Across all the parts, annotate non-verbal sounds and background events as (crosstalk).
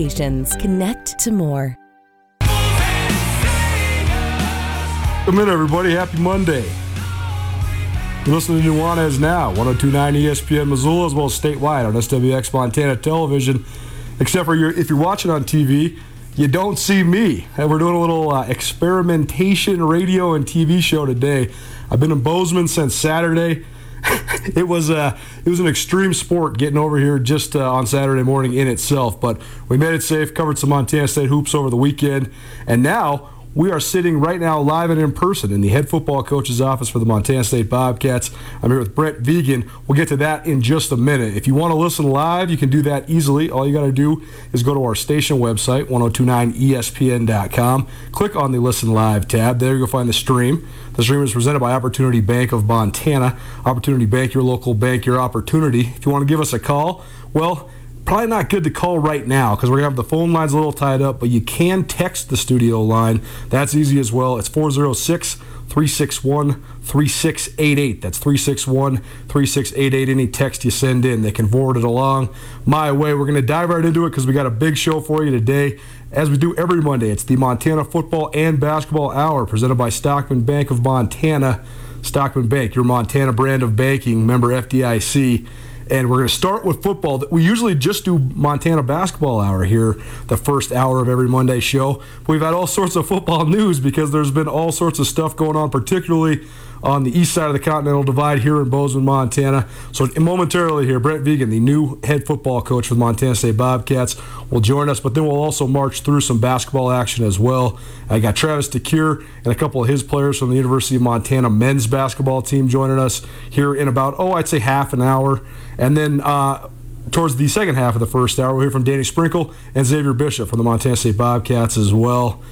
Connect to more. Welcome in, everybody. Happy Monday. You're listening to Nuanez Now, 1029 ESPN Missoula, as well as statewide on SWX Montana Television. Except for your, if you're watching on TV, you don't see me. And we're doing a little uh, experimentation radio and TV show today. I've been in Bozeman since Saturday. (laughs) it was uh, it was an extreme sport getting over here just uh, on Saturday morning in itself, but we made it safe. Covered some Montana State hoops over the weekend, and now we are sitting right now live and in person in the head football coach's office for the Montana State Bobcats. I'm here with Brent Vigen. We'll get to that in just a minute. If you want to listen live, you can do that easily. All you got to do is go to our station website, 1029ESPN.com. Click on the Listen Live tab. There you'll find the stream. The stream is presented by Opportunity Bank of Montana. Opportunity Bank, your local bank, your opportunity. If you want to give us a call, well, probably not good to call right now because we're going to have the phone lines a little tied up, but you can text the studio line. That's easy as well. It's 406 361 3688. That's 361 3688. Any text you send in, they can forward it along my way. We're going to dive right into it because we got a big show for you today. As we do every Monday, it's the Montana Football and Basketball Hour presented by Stockman Bank of Montana. Stockman Bank, your Montana brand of banking, member FDIC. And we're going to start with football. We usually just do Montana basketball hour here, the first hour of every Monday show. We've had all sorts of football (laughs) news because there's been all sorts of stuff going on, particularly on the east side of the Continental Divide here in Bozeman, Montana. So momentarily here, Brent Vigen, the new head football coach for the Montana State Bobcats, will join us. But then we'll also march through some basketball action as well. I got Travis DeCuire and a couple of his players from the University of Montana men's basketball team joining us here in about, oh, I'd say half an hour. And then uh, towards the second half of the first hour, we'll hear from Danny Sprinkle and Xavier Bishop from the Montana State Bobcats as well.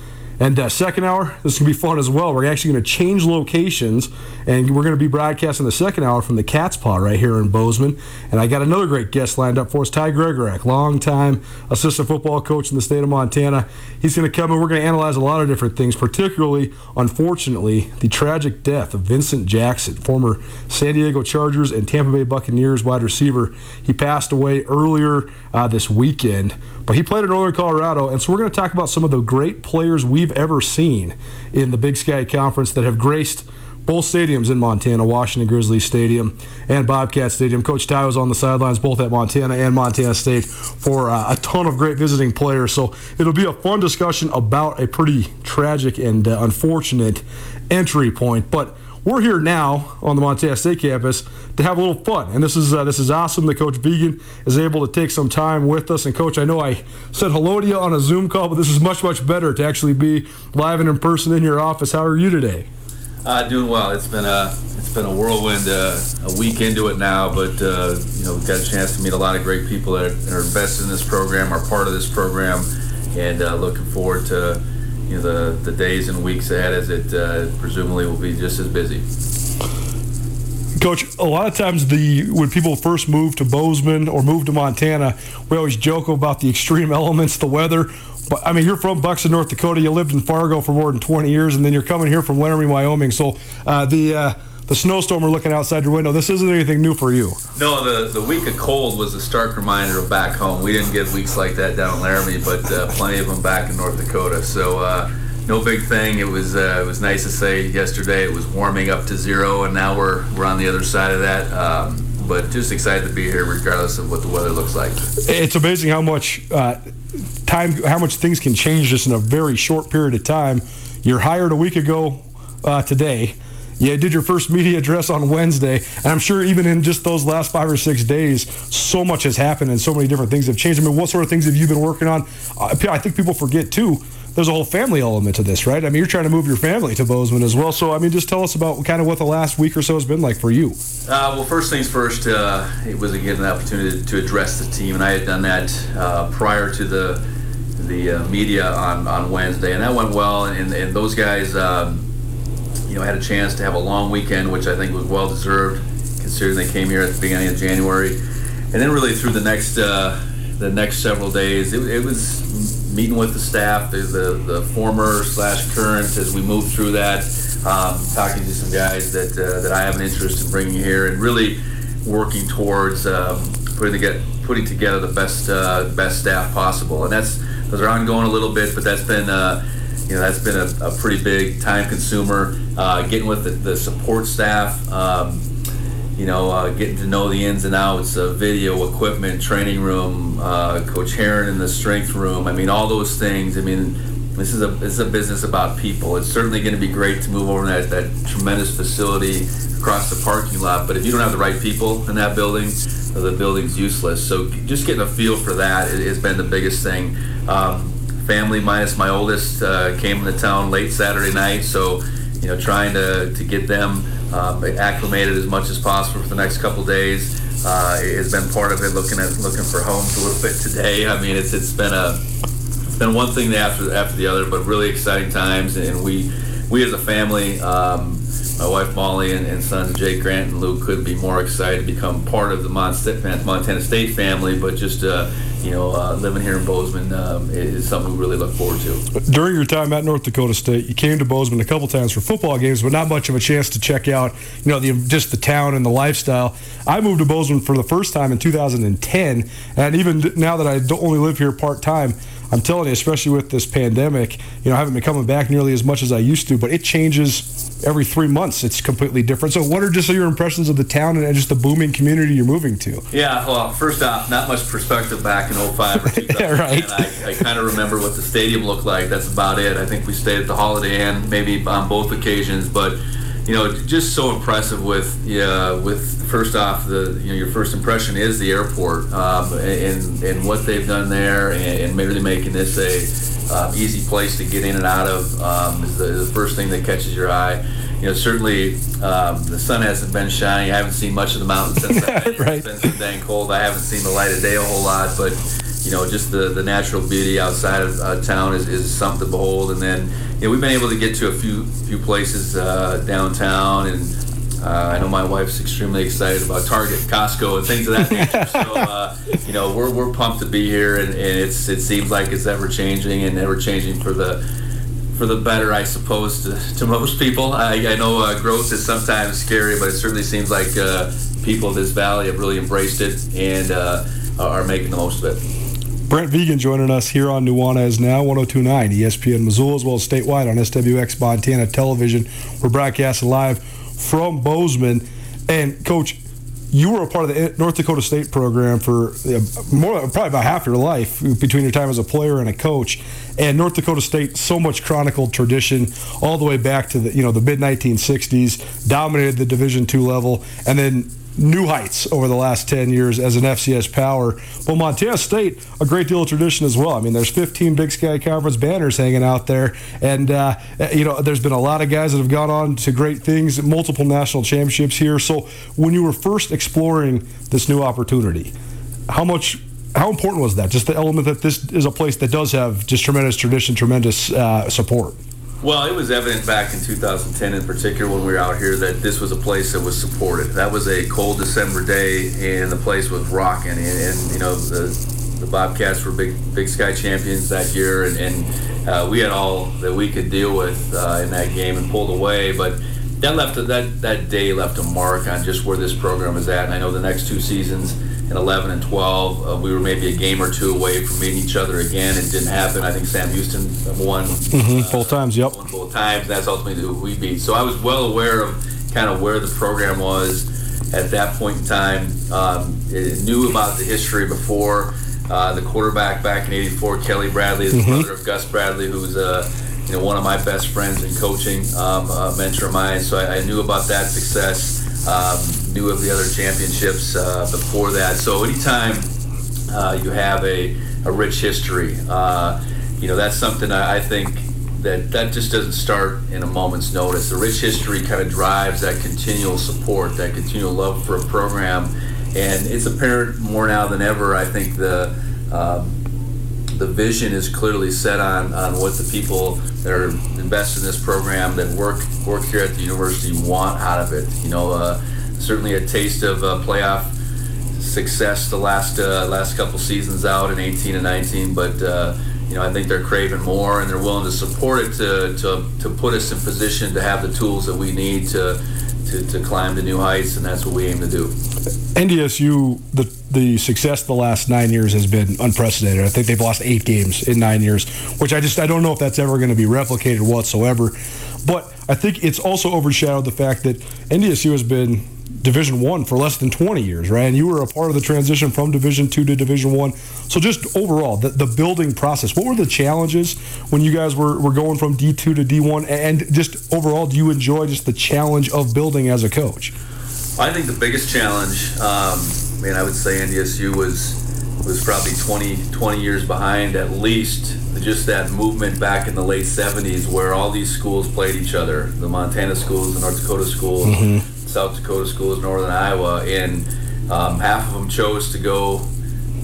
And uh, second hour, this is going to be fun as well. We're actually going to change locations, and we're going to be broadcasting the second hour from the Cat's Paw right here in Bozeman. And I got another great guest lined up for us, Ty Gregorak, longtime assistant football coach in the state of Montana. He's going to come and we're going to analyze a lot of different things, particularly, unfortunately, the tragic death of Vincent Jackson, former San Diego Chargers and Tampa Bay Buccaneers wide receiver. He passed away earlier uh, this weekend, but he played in Northern Colorado, and so we're going to talk about some of the great players we've ever seen in the Big Sky Conference that have graced both stadiums in Montana, Washington Grizzlies Stadium and Bobcat Stadium. Coach Ty was on the sidelines both at Montana and Montana State for uh, a ton of great visiting players. So it'll be a fun discussion about a pretty tragic and uh, unfortunate entry point. But we're here now on the Montana State campus to have a little fun, and this is uh, this is awesome that Coach Vigen is able to take some time with us. And Coach, I know I said hello to you on a Zoom call, but this is much much better to actually be live and in person in your office. How are you today? Uh, doing well. It's been a it's been a whirlwind, uh, a week into it now, but uh, you know we've got a chance to meet a lot of great people that are, that are invested in this program, are part of this program, and uh, looking forward to you know the, the days and weeks ahead as it uh, presumably will be just as busy. Coach, a lot of times the when people first move to Bozeman or move to Montana, we always joke about the extreme elements, the weather. But I mean, you're from Buxton, North Dakota. You lived in Fargo for more than 20 years, and then you're coming here from Laramie, Wyoming. So uh, the uh, the snowstorm we're looking outside your window. This isn't anything new for you. No, the the week of cold was a stark reminder of back home. We didn't get weeks like that down in Laramie, but uh, plenty of them back in North Dakota. So uh, no big thing. It was uh, it was nice to say yesterday it was warming up to zero, and now we're we're on the other side of that. Um, but just excited to be here, regardless of what the weather looks like. It's amazing how much uh, time, how much things can change just in a very short period of time. You're hired a week ago uh, today. Yeah, you did your first media address on Wednesday, and I'm sure even in just those last five or six days, so much has happened and so many different things have changed. I mean, what sort of things have you been working on? I think people forget too there's a whole family element to this, right? I mean, you're trying to move your family to Bozeman as well. So, I mean, just tell us about kind of what the last week or so has been like for you. Uh, well, first things first, uh, it was again an opportunity to address the team, and I had done that uh, prior to the the uh, media on, on Wednesday, and that went well. And, and those guys, um, you know, had a chance to have a long weekend, which I think was well deserved, considering they came here at the beginning of January, and then really through the next uh, the next several days, it, it was meeting with the staff, the, the, former slash current, as we move through that, um, talking to some guys that uh, that I have an interest in bringing here, and really working towards um, putting together putting together the best uh, best staff possible. And that's those are ongoing a little bit, but that's been uh, you know that's been a, a pretty big time consumer. Uh, getting with the, the support staff. Um, you know, uh, getting to know the ins and outs of video equipment, training room, uh, Coach Heron in the strength room. I mean, all those things. I mean, this is a this is a business about people. It's certainly going to be great to move over that that tremendous facility across the parking lot. But if you don't have the right people in that building, the building's useless. So just getting a feel for that has been the biggest thing. Um, family minus my oldest uh, came into town late Saturday night, so you know, trying to to get them um, acclimated as much as possible for the next couple days. Uh, has been part of it. Looking at looking for homes a little bit today. I mean, it's it's been a it's been one thing after after the other, but really exciting times. And we we as a family, um, my wife Molly and, and sons Jake Grant and Luke could be more excited to become part of the Montana State family. But just uh, you know, uh, living here in Bozeman um, is something we really look forward to. During your time at North Dakota State, you came to Bozeman a couple times for football games, but not much of a chance to check out, you know, the, just the town and the lifestyle. I moved to Bozeman for the first time in 2010, and even now that I only live here part time, I'm telling you, especially with this pandemic, you know, I haven't been coming back nearly as much as I used to, but it changes every three months. It's completely different. So, what are just your impressions of the town and just the booming community you're moving to? Yeah, well, first off, not much perspective back in 05 or 2000. (laughs) yeah, right. I, I kind of remember what the stadium looked like. That's about it. I think we stayed at the Holiday Inn maybe on both occasions, but you know, just so impressive with yeah, with first off the you know your first impression is the airport um, and and what they've done there and, and really making this a um, easy place to get in and out of um, is the, the, first thing that catches your eye. You know, certainly um, the sun hasn't been shining. I haven't seen much of the mountains since (laughs) right. it's been dang cold. I haven't seen the light of day a whole lot, but you know, just the, the natural beauty outside of uh, town is, is something to behold. And then, you know, we've been able to get to a few few places uh, downtown, and uh, I know my wife's extremely excited about Target, Costco, and things of that (laughs) nature. so, uh, you know, we're, we're pumped to be here, and, and it's it seems like it's ever changing and ever changing for the for the better, I suppose, to, to most people. I, I know uh, growth is sometimes scary, but it certainly seems like uh, people of this valley have really embraced it and uh, are making the most of it. Brent Vigen joining us here on Nuanez Now, 1029 ESPN Missoula, as well as statewide on SWX Montana Television. We're broadcasting live from Bozeman. And, Coach, you were a part of the North Dakota State program for more, probably about half your life between your time as a player and a coach. And North Dakota State, so much chronicled tradition, all the way back to the you know the mid 1960s, dominated the Division two level, and then new heights over the last 10 years as an FCS power. But Montana State, a great deal of tradition as well. I mean, there's 15 Big Sky Conference banners hanging out there. And, uh, you know, there's been a lot of guys that have gone on to great things, multiple national championships here. So when you were first exploring this new opportunity, how much how important was that? Just the element that this is a place that does have just tremendous tradition, tremendous uh, support. Well, it was evident back in 2010, in particular, when we were out here, that this was a place that was supported. That was a cold December day, and the place was rocking. And, and you know, the, the Bobcats were big Big Sky champions that year, and, and uh, we had all that we could deal with uh, in that game and pulled away. But that left that that day left a mark on just where this program is at. And I know the next two seasons in 11 and 12. Uh, we were maybe a game or two away from meeting each other again. It didn't happen. I think Sam Houston won mm-hmm. uh, both times. Yep, won both times. That's ultimately who we beat. So I was well aware of kind of where the program was at that point in time. Um, knew about the history before. Uh, the quarterback back in '84, Kelly Bradley, is the mm-hmm. brother of Gus Bradley, who's a uh, you know one of my best friends in coaching, um, a mentor of mine. So I, I knew about that success. Um, knew of the other championships uh, before that. So anytime uh, you have a, a rich history, uh, you know that's something I, I think that that just doesn't start in a moment's notice. The rich history kind of drives that continual support, that continual love for a program, and it's apparent more now than ever. I think the um, the vision is clearly set on, on what the people that are invested in this program that work work here at the university want out of it. You know, uh, certainly a taste of uh, playoff success the last uh, last couple seasons out in 18 and 19, but uh, you know I think they're craving more and they're willing to support it to, to, to put us in position to have the tools that we need to to, to climb to new heights, and that's what we aim to do. NDSU, the the success the last nine years has been unprecedented. I think they've lost eight games in nine years, which I just I don't know if that's ever going to be replicated whatsoever. But I think it's also overshadowed the fact that NDSU has been Division One for less than 20 years, right? And you were a part of the transition from Division Two to Division One. So just overall, the, the building process. What were the challenges when you guys were, were going from D2 to D1? And just overall, do you enjoy just the challenge of building as a coach? I think the biggest challenge, um, I mean, I would say NDSU was was probably 20, 20 years behind at least just that movement back in the late 70s where all these schools played each other the montana schools the north dakota schools mm-hmm. South Dakota schools, Northern Iowa, and um, half of them chose to go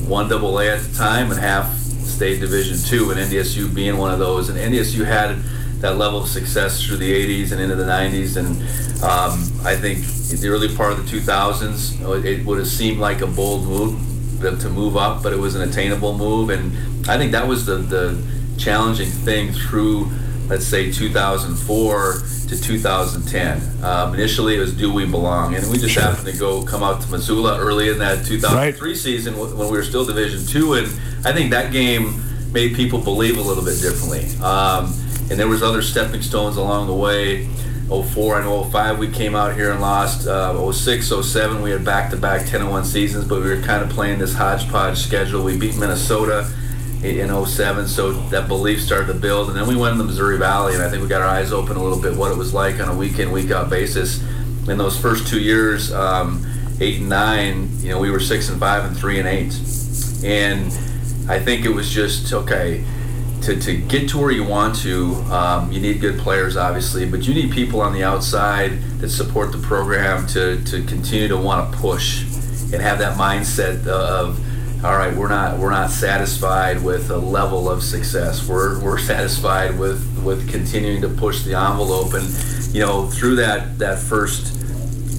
one double A at the time, and half stayed Division two, and NDSU being one of those. And NDSU had that level of success through the 80s and into the 90s, and um, I think in the early part of the 2000s, it would have seemed like a bold move to move up, but it was an attainable move, and I think that was the the challenging thing through let's say 2004 to 2010. Um, initially, it was "Do We Belong," and we just happened to go come out to Missoula early in that 2003 right. season when we were still Division Two, and I think that game made people believe a little bit differently. Um, and there was other stepping stones along the way. 04 and 05 we came out here and lost. Uh, 06, 07 we had back-to-back 10 1 seasons, but we were kind of playing this hodgepodge schedule. We beat Minnesota in 07, so that belief started to build. And then we went in the Missouri Valley, and I think we got our eyes open a little bit what it was like on a week in, week out basis. In those first two years, um, eight and nine, you know, we were six and five and three and eight. And I think it was just, okay, to, to get to where you want to, um, you need good players, obviously, but you need people on the outside that support the program to, to continue to want to push and have that mindset of, all right, we're not we're not satisfied with a level of success. We're we're (laughs) satisfied with with continuing to push the envelope, and you know through that that first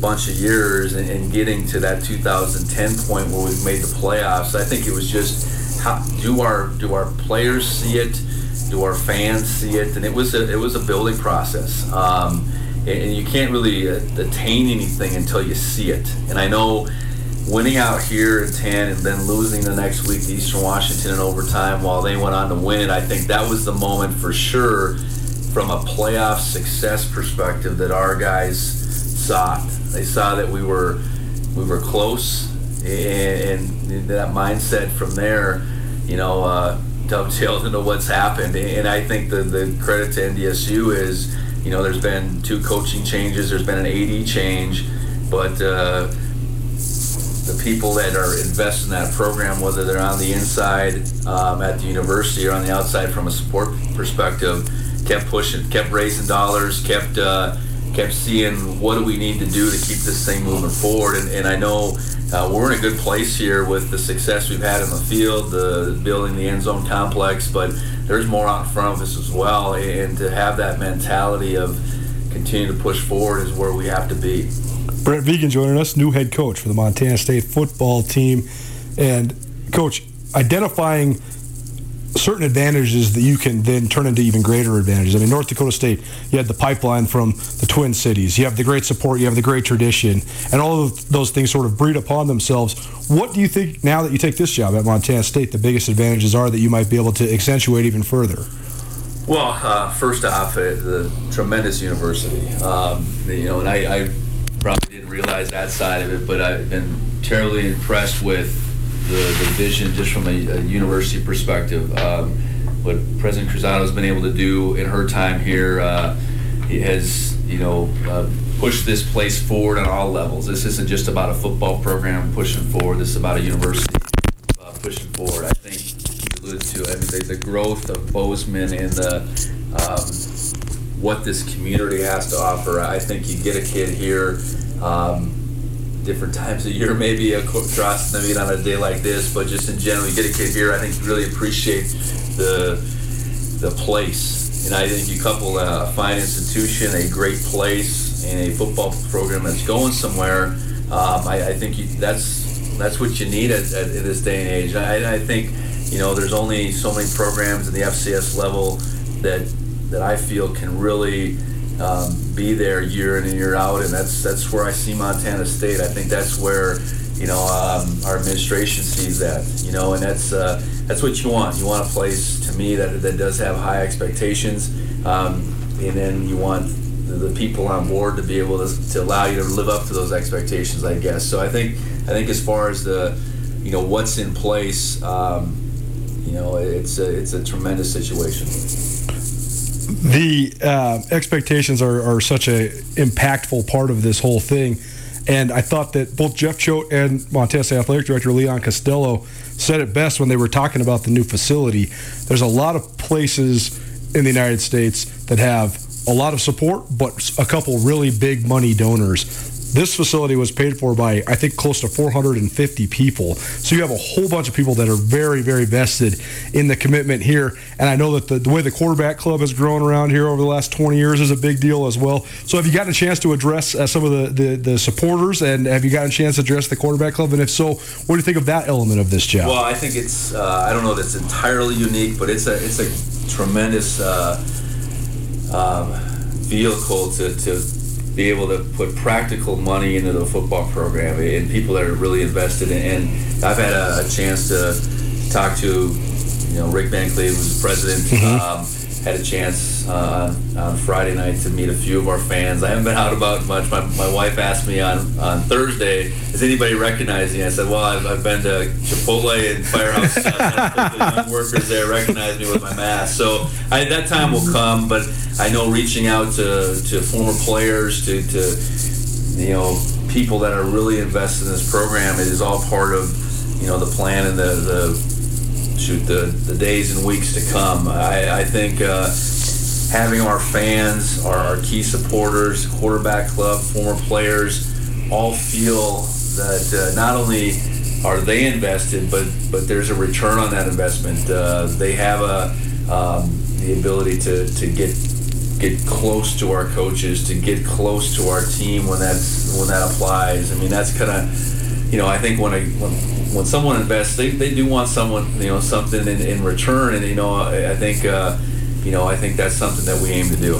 bunch of years and, and getting to that 2010 point where we've made the playoffs. I think it was just how do our do our players see it? Do our fans see it? And it was a it was a building process. Um, and you can't really attain anything until you see it. And I know winning out here in 10 and then losing the next week to Eastern Washington in overtime while they went on to win it, I think that was the moment for sure from a playoff success perspective that our guys saw. They saw that we were we were close, and, and that mindset from there, you know, uh, dovetailed into what's happened. And I think the the credit to NDSU is, you know, there's been two coaching changes, there's been an AD change, but. Uh, the people that are invested in that program, whether they're on the inside um, at the university or on the outside from a support perspective, kept pushing, kept raising dollars, kept uh, kept seeing what do we need to do to keep this thing moving forward. And, and I know uh, we're in a good place here with the success we've had in the field, the building the end zone complex, but there's more out in front of us as well. And to have that mentality of continue to push forward is where we have to be. Brent Vigen joining us, new head coach for the Montana State football team. And, coach, identifying certain advantages that you can then turn into even greater advantages. I mean, North Dakota State, you had the pipeline from the Twin Cities, you have the great support, you have the great tradition, and all of those things sort of breed upon themselves. What do you think now that you take this job at Montana State, the biggest advantages are that you might be able to accentuate even further? Well, uh, first off, uh, the tremendous university. Um, you know, and I, I probably didn't realize that side of it, but I've been terribly impressed with the, the vision just from a, a university perspective. Um, what President Cruzado has been able to do in her time here, uh, has, you know, uh, pushed this place forward on all levels. This isn't just about a football program pushing forward. This is about a university uh, pushing forward. I think he alluded to I mean, the, the growth of Bozeman and the um, what this community has to offer. I think you get a kid here um, different times a year, maybe across the meet on a day like this, but just in general, you get a kid here. I think really appreciate the the place, and I think you couple a fine institution, a great place, and a football program that's going somewhere. Um, I, I, think you, that's that's what you need at, at, at this day and age. I, I think you know there's only so many programs in the FCS level that that I feel can really um, be there year in and year out, and that's that's where I see Montana State. I think that's where you know um, our administration sees that. You know, and that's uh, that's what you want. You want a place to me that that does have high expectations, um, and then you want the, the, people on board to be able to, to allow you to live up to those expectations. I guess. So I think I think as far as the you know what's in place. Um, you know, it's a, it's a tremendous situation the uh, expectations are, are such a impactful part of this whole thing. And I thought that both Jeff Choate and Montana Athletic Director Leon Costello said it best when they were talking about the new facility. There's a lot of places in the United States that have a lot of support, but a couple really big money donors this facility was paid for by, I think, close to 450 people. So you have a whole bunch of people that are very, very vested in the commitment here. And I know that the, the way the quarterback club has grown around here over the last 20 years is a big deal as well. So have you gotten a chance to address uh, some of the, the, the, supporters and have you gotten a chance to address the quarterback club? And if so, what do you think of that element of this job? Well, I think it's, uh, I don't know that it's entirely unique, but it's a, it's a tremendous uh, um, vehicle to, to be able to put practical money into the football program and people that are really invested in. And I've had a, a chance to talk to, you know, Rick Bankley, who's the president. Mm-hmm. Um, had a chance uh, on Friday night to meet a few of our fans. I haven't been out about much. My, my wife asked me on, on Thursday, "Does anybody recognize me?" I said, "Well, I've, I've been to Chipotle and Firehouse. workers there recognize me with my mask." So I, that time will come, but I know reaching out to, to former players, to, to you know people that are really invested in this program, it is all part of you know the plan and the, the shoot the, the days and weeks to come. I, I think uh, having our fans, our, our, key supporters, quarterback club, former players, all feel that uh, not only are they invested, but but there's a return on that investment. Uh, they have a um, the ability to, to get get close to our coaches, to get close to our team when that's when that applies. I mean, that's kind of you know I think when I when when someone invests, they, they do want someone, you know, something in, in return. And, you know, I, I think, uh, you know, I think that's something that we aim to do.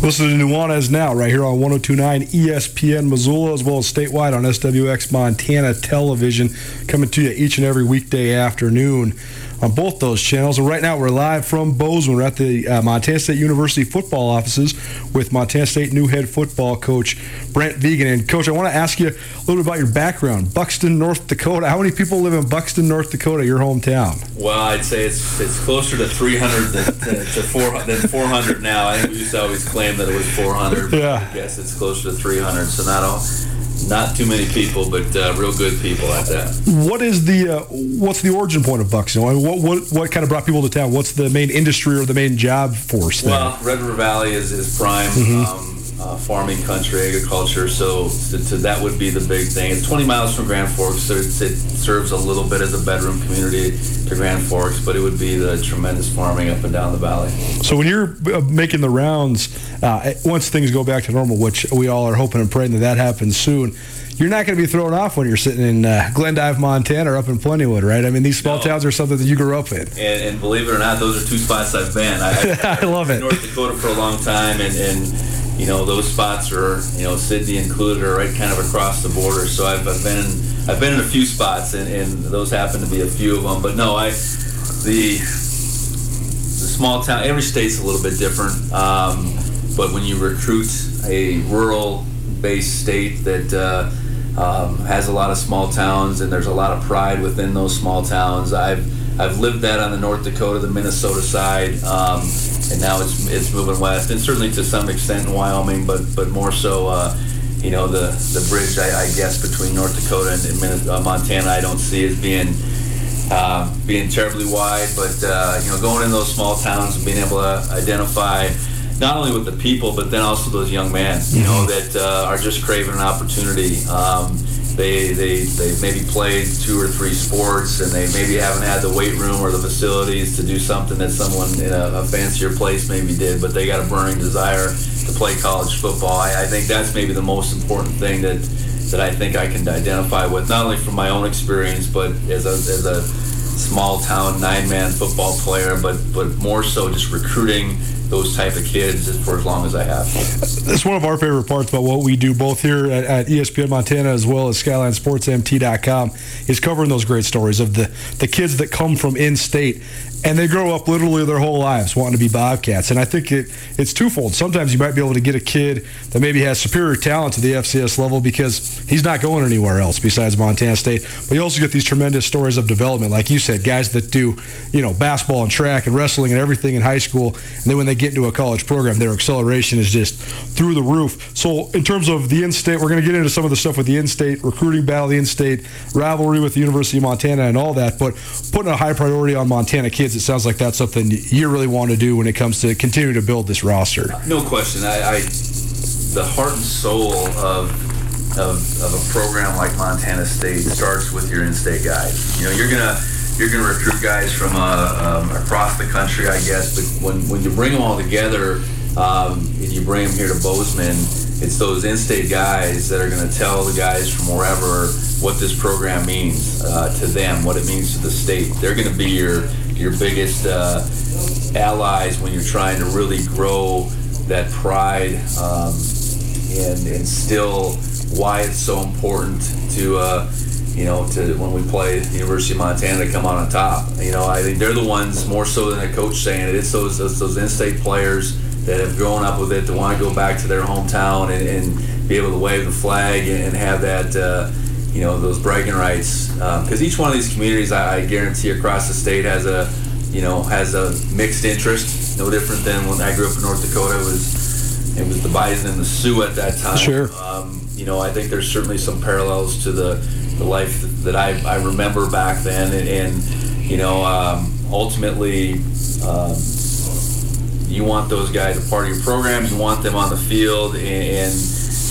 Listen to Nuanez now, right here on 1029 ESPN Missoula, as well as statewide on SWX Montana Television, coming to you each and every weekday afternoon. On both those channels. And right now we're live from Bozeman. We're at the uh, Montana State University football offices with Montana State new head football coach Brent Vigen. And coach, I want to ask you a little bit about your background. Buxton, North Dakota. How many people live in Buxton, North Dakota, your hometown? Well, I'd say it's it's closer to 300 than to, to four, than 400 now. I think we used to always claim that it was 400. Yeah. I guess it's closer to 300. So not all, not too many people, but uh, real good people at that. What is the uh, what's the origin point of Buxton? I mean, what, what what kind of brought people to town? What's the main industry or the main job force there? Well, Red River Valley is, is prime um, uh, farming country, agriculture. So, to, to that would be the big thing. It's 20 miles from Grand Forks, so it, it serves a little bit as a bedroom community to Grand Forks, but it would be the tremendous farming up and down the valley. So when you're uh, making the rounds, uh, once things go back to normal, which we all are hoping and praying that that happens soon, you're not going to be thrown off when you're sitting in uh, Glendive, Montana, or up in Plentywood, right? I mean, these small No. towns are something that you grew up in. And, and believe it or not, those are two spots I've been. I, (laughs) I love it. North Dakota for a long time, and, and you know those spots are you know Sidney included are right kind of across the border. So I've, I've been in, I've been in a few spots, and, and those happen to be a few of them. But no, I the the small town. Every state's a little bit different, um, but when you recruit a rural-based state that uh, um, has a lot of small towns and there's a lot of pride within those small towns, I've I've lived that on the North Dakota, the Minnesota side, um, and now it's it's moving west, and certainly to some extent in Wyoming, but but more so. Uh, you know the the bridge, I, I guess, between North Dakota and, and Minnesota, uh, Montana, I don't see as being uh, being terribly wide, but uh, you know, going in those small towns and being able to identify not only with the people, but then also those young men, you know, that uh, are just craving an opportunity. Um, they, they, they maybe played two or three sports and they maybe haven't had the weight room or the facilities to do something that someone in a, a fancier place maybe did, but they got a burning desire to play college football. I, I think that's maybe the most important thing that that I think I can identify with, not only from my own experience, but as a, as a small town nine man football player, but but more so just recruiting those type of kids for as long as I have. It's one of our favorite parts about what we do, both here at, at ESPN Montana as well as SkylineSportsMT.com, is covering those great stories of the, the kids that come from in-state and they grow up literally their whole lives wanting to be Bobcats. And I think it, it's twofold. Sometimes you might be able to get a kid that maybe has superior talent to the FCS level because he's not going anywhere else besides Montana State. But you also get these tremendous stories of development, like you said, guys that do, you know, basketball and track and wrestling and everything in high school, and then when they get into a college program, their acceleration is just through the roof. So in terms of the in-state, we're going to get into some of the stuff with the in-state recruiting battle, the in-state rivalry with the University of Montana and all that. But putting a high priority on Montana kids, it sounds like that's something you really want to do when it comes to continuing to build this roster. No question. I, I the heart and soul of, of of a program like Montana State starts with your in-state guys. You know, you're gonna you're gonna recruit guys from uh, um, across the country, I guess. But when when you bring them all together um, and you bring them here to Bozeman, it's those in-state guys that are gonna tell the guys from wherever what this program means uh, to them, what it means to the state. They're gonna be your your biggest uh, allies when you're trying to really grow that pride um, and instill why it's so important to uh, you know to when we play the University of Montana to come out on top. You know, I think they're the ones more so than a coach saying it. It's those those, those in-state players that have grown up with it that want to go back to their hometown and, and be able to wave the flag and, and have that. Uh, you know those bragging rights because each one of these communities I, I guarantee across the state has a you know has a mixed interest no different than when I grew up in North Dakota it was it was the bison and the Sioux at that time Sure. um, you know I think there's certainly some parallels to the, the life that I, I remember back then and, and you know um, ultimately um, you want those guys a part of your program you want them on the field and, and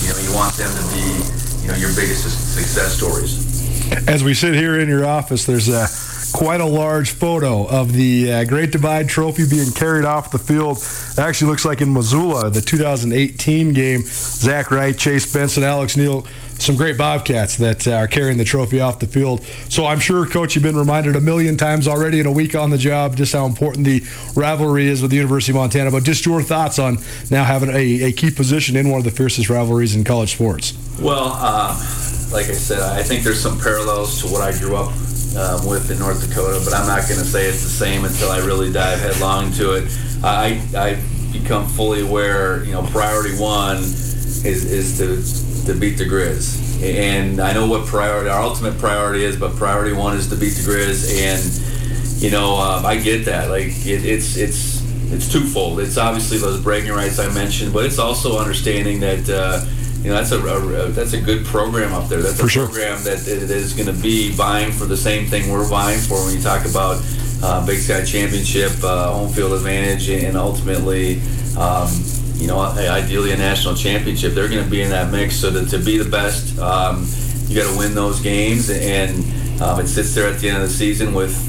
you know you want them to be you know your biggest success stories As we sit here in your office, there's a quite a large photo of the uh, Great Divide Trophy being carried off the field. It actually looks like in Missoula, the 2018 game. Zach Wright, Chase Benson, Alex Neal, some great Bobcats that uh, are carrying the trophy off the field. So I'm sure, Coach, you've been reminded a million times already in a week on the job just how important the rivalry is with the University of Montana. But just your thoughts on now having a, a key position in one of the fiercest rivalries in college sports. Well, um, like I said, I think there's some parallels to what I grew up um, with in North Dakota, but I'm not going to say it's the same until I really dive headlong into it. I I become fully aware. You know, priority one is is to to beat the Grizz, and I know what priority our ultimate priority is, but priority one is to beat the Grizz, and you know um, I get that. Like it, it's it's it's twofold. It's obviously those bragging rights I mentioned, but it's also understanding that. Uh, you know that's a, a, that's a good program up there. That's a sure. program that, that is going to be vying for the same thing we're vying for when you talk about uh, Big Sky Championship, uh, home field advantage, and ultimately, um, you know, ideally a national championship. They're going to be in that mix. So that to be the best, um, you got to win those games, and um, it sits there at the end of the season with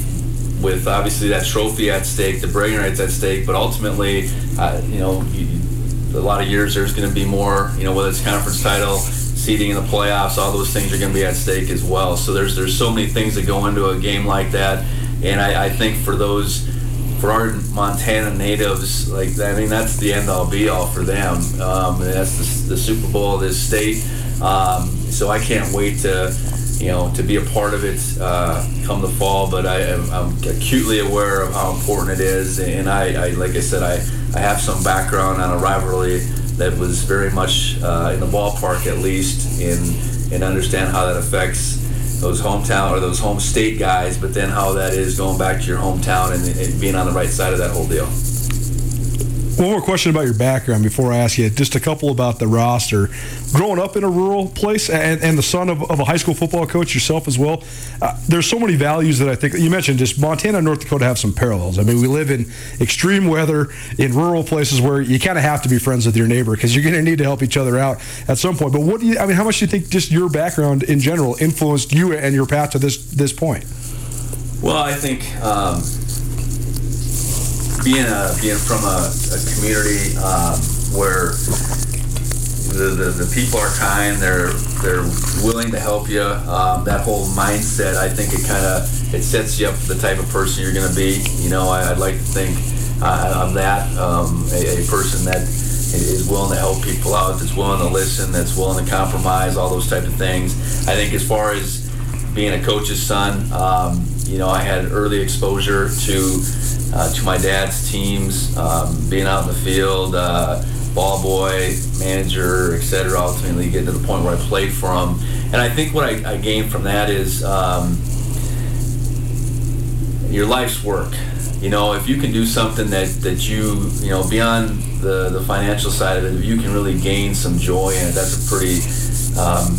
with obviously that trophy at stake, the bragging rights at stake, but ultimately, uh, you know. You, a lot of years there's going to be more, you know, whether it's conference title, seeding in the playoffs, all those things are going to be at stake as well. So there's there's so many things that go into a game like that, and I, I think for those for our Montana natives, like I mean, that's the end all be all for them. Um, that's the, the, Super Bowl of this state. Um, so I can't wait to, you know, to be a part of it uh, come the fall. But I, am acutely aware of how important it is, and I, I like I said, I I have some background on a rivalry that was very much uh, in the ballpark, at least, in and understand how that affects those hometown or those home state guys, but then how that is going back to your hometown and, and being on the right side of that whole deal. One more question about your background before I ask you. Just a couple about the roster. Growing up in a rural place and, and the son of, of, a high school football coach yourself as well, uh, there's so many values that I think you mentioned. Just Montana and North Dakota have some parallels. I mean, we live in extreme weather in rural places where you kind of have to be friends with your neighbor because you're going to need to help each other out at some point. But what do you? I mean, how much do you think just your background in general influenced you and your path to this this point? Well, I think. Um, being a being from a, a community um, where the, the, the, people are kind, they're they're willing to help you. Um, that whole mindset, I think it kind of it sets you up for the type of person you're going to be. You know, I, would like to think uh, I'm that um, a, a, person that is willing to help people out, that's willing to listen, that's willing to compromise, all those type of things. I think as far as being a coach's son, um, you know, I had early exposure to uh, to my dad's teams, um, being out in the field, uh, ball boy, manager, etc. Ultimately, getting to the point where I played for him, and I think what I, I gained from that is um, your life's work. You know, if you can do something that, that you, you know, beyond the, the financial side of it, if you can really gain some joy in it, that's a pretty um,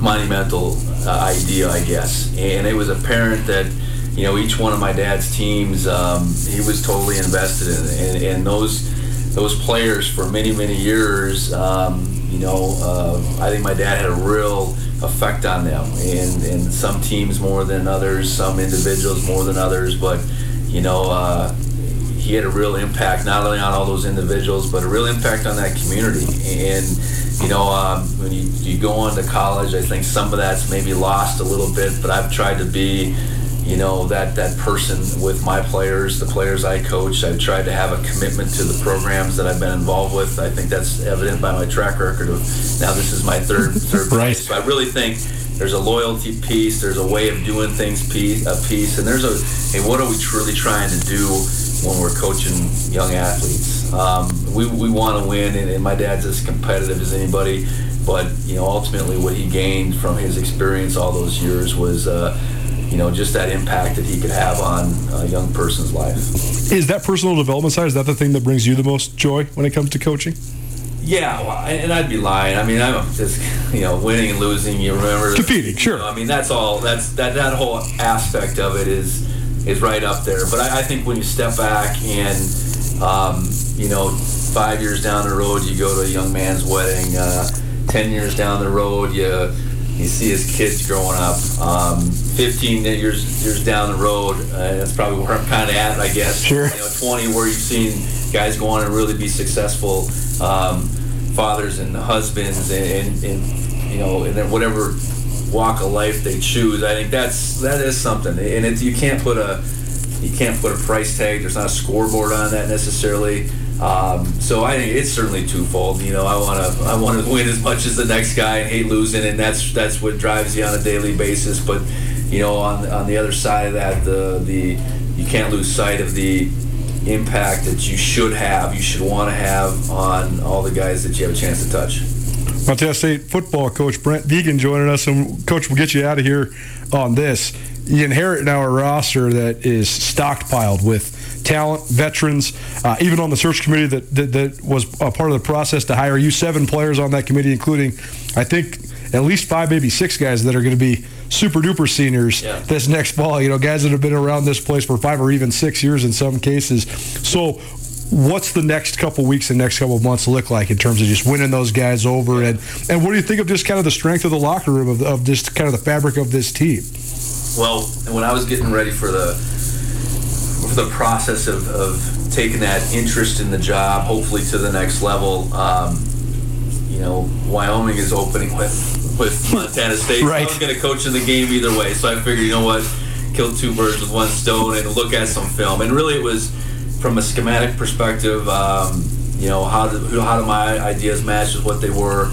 monumental uh, idea, I guess. And it was apparent that you know, each one of my dad's teams, um, he was totally invested in, and, and, those those players for many many years, um, you know, uh, I think my dad had a real effect on them, and and some teams more than others, some individuals more than others, but you know. Uh, he had a real impact not only on all those individuals, but a real impact on that community. And you know, um, when you, you go on to college, I think some of that's maybe lost a little bit. But I've tried to be you know that that person with my players, the players I coach. I've tried to have a commitment to the programs that I've been involved with. I think that's evident by my track record of now this is my third (laughs) third right. So I really think there's a loyalty piece, there's a way of doing things piece, a piece, and there's a hey, what are we truly trying to do when we're coaching young athletes? Um, we we want to win, and, and my dad's as competitive as anybody. But you know, ultimately, what he gained from his experience all those years was. Uh, you know, just that impact that he could have on a young person's life. Is that personal development side, is that the thing that brings you the most joy when it comes to coaching? Yeah, well, and I'd be lying. I mean, I'm just, (laughs) you know, winning and losing. You remember competing, sure. You know, I mean, that's all. That's that. That whole aspect of it is is right up there. But I, I think when you step back and, um, you know, five years down the road, you go to a young man's wedding. Uh, Ten years down the road, you you see his kids growing up. Um, 15 years years down the road, uh, that's probably where I'm kind of at, I guess. Sure. You know, 20 where you've seen guys go on and really be successful um, fathers and husbands, and, and, and you know, and whatever walk of life they choose. I think that's that is something, and it's you can't put a you can't put a price tag. There's not a scoreboard on that necessarily. Um, so I think it's certainly twofold. You know, I want to I want to (laughs) win as much as the next guy and hate losing, and that's that's what drives you on a daily basis. But you know, on on the other side of that, the the you can't lose sight of the impact that you should have, you should want to have on all the guys that you have a chance to touch. Montana State football coach Brent Vigen joining us, and coach, we'll get you out of here on this. You inherit now a roster that is stockpiled with talent, veterans, uh, even on the search committee that, that, that was a part of the process to hire you. Seven players on that committee, including, I think, at least five, maybe six guys that are going to be super duper seniors yeah. this next fall. You know, guys that have been around this place for five or even six years in some cases. So, what's the next couple weeks and next couple months look like in terms of just winning those guys over and and what do you think of just kind of the strength of the locker room of, of just kind of the fabric of this team well when i was getting ready for the for the process of, of taking that interest in the job hopefully to the next level um, you know wyoming is opening with with Montana State. right. So I was going to coach in the game either way. So I figured, you know what, kill two birds with one stone and look at some film. And really, it was from a schematic perspective. Um, you know, how do how do my ideas match with what they were?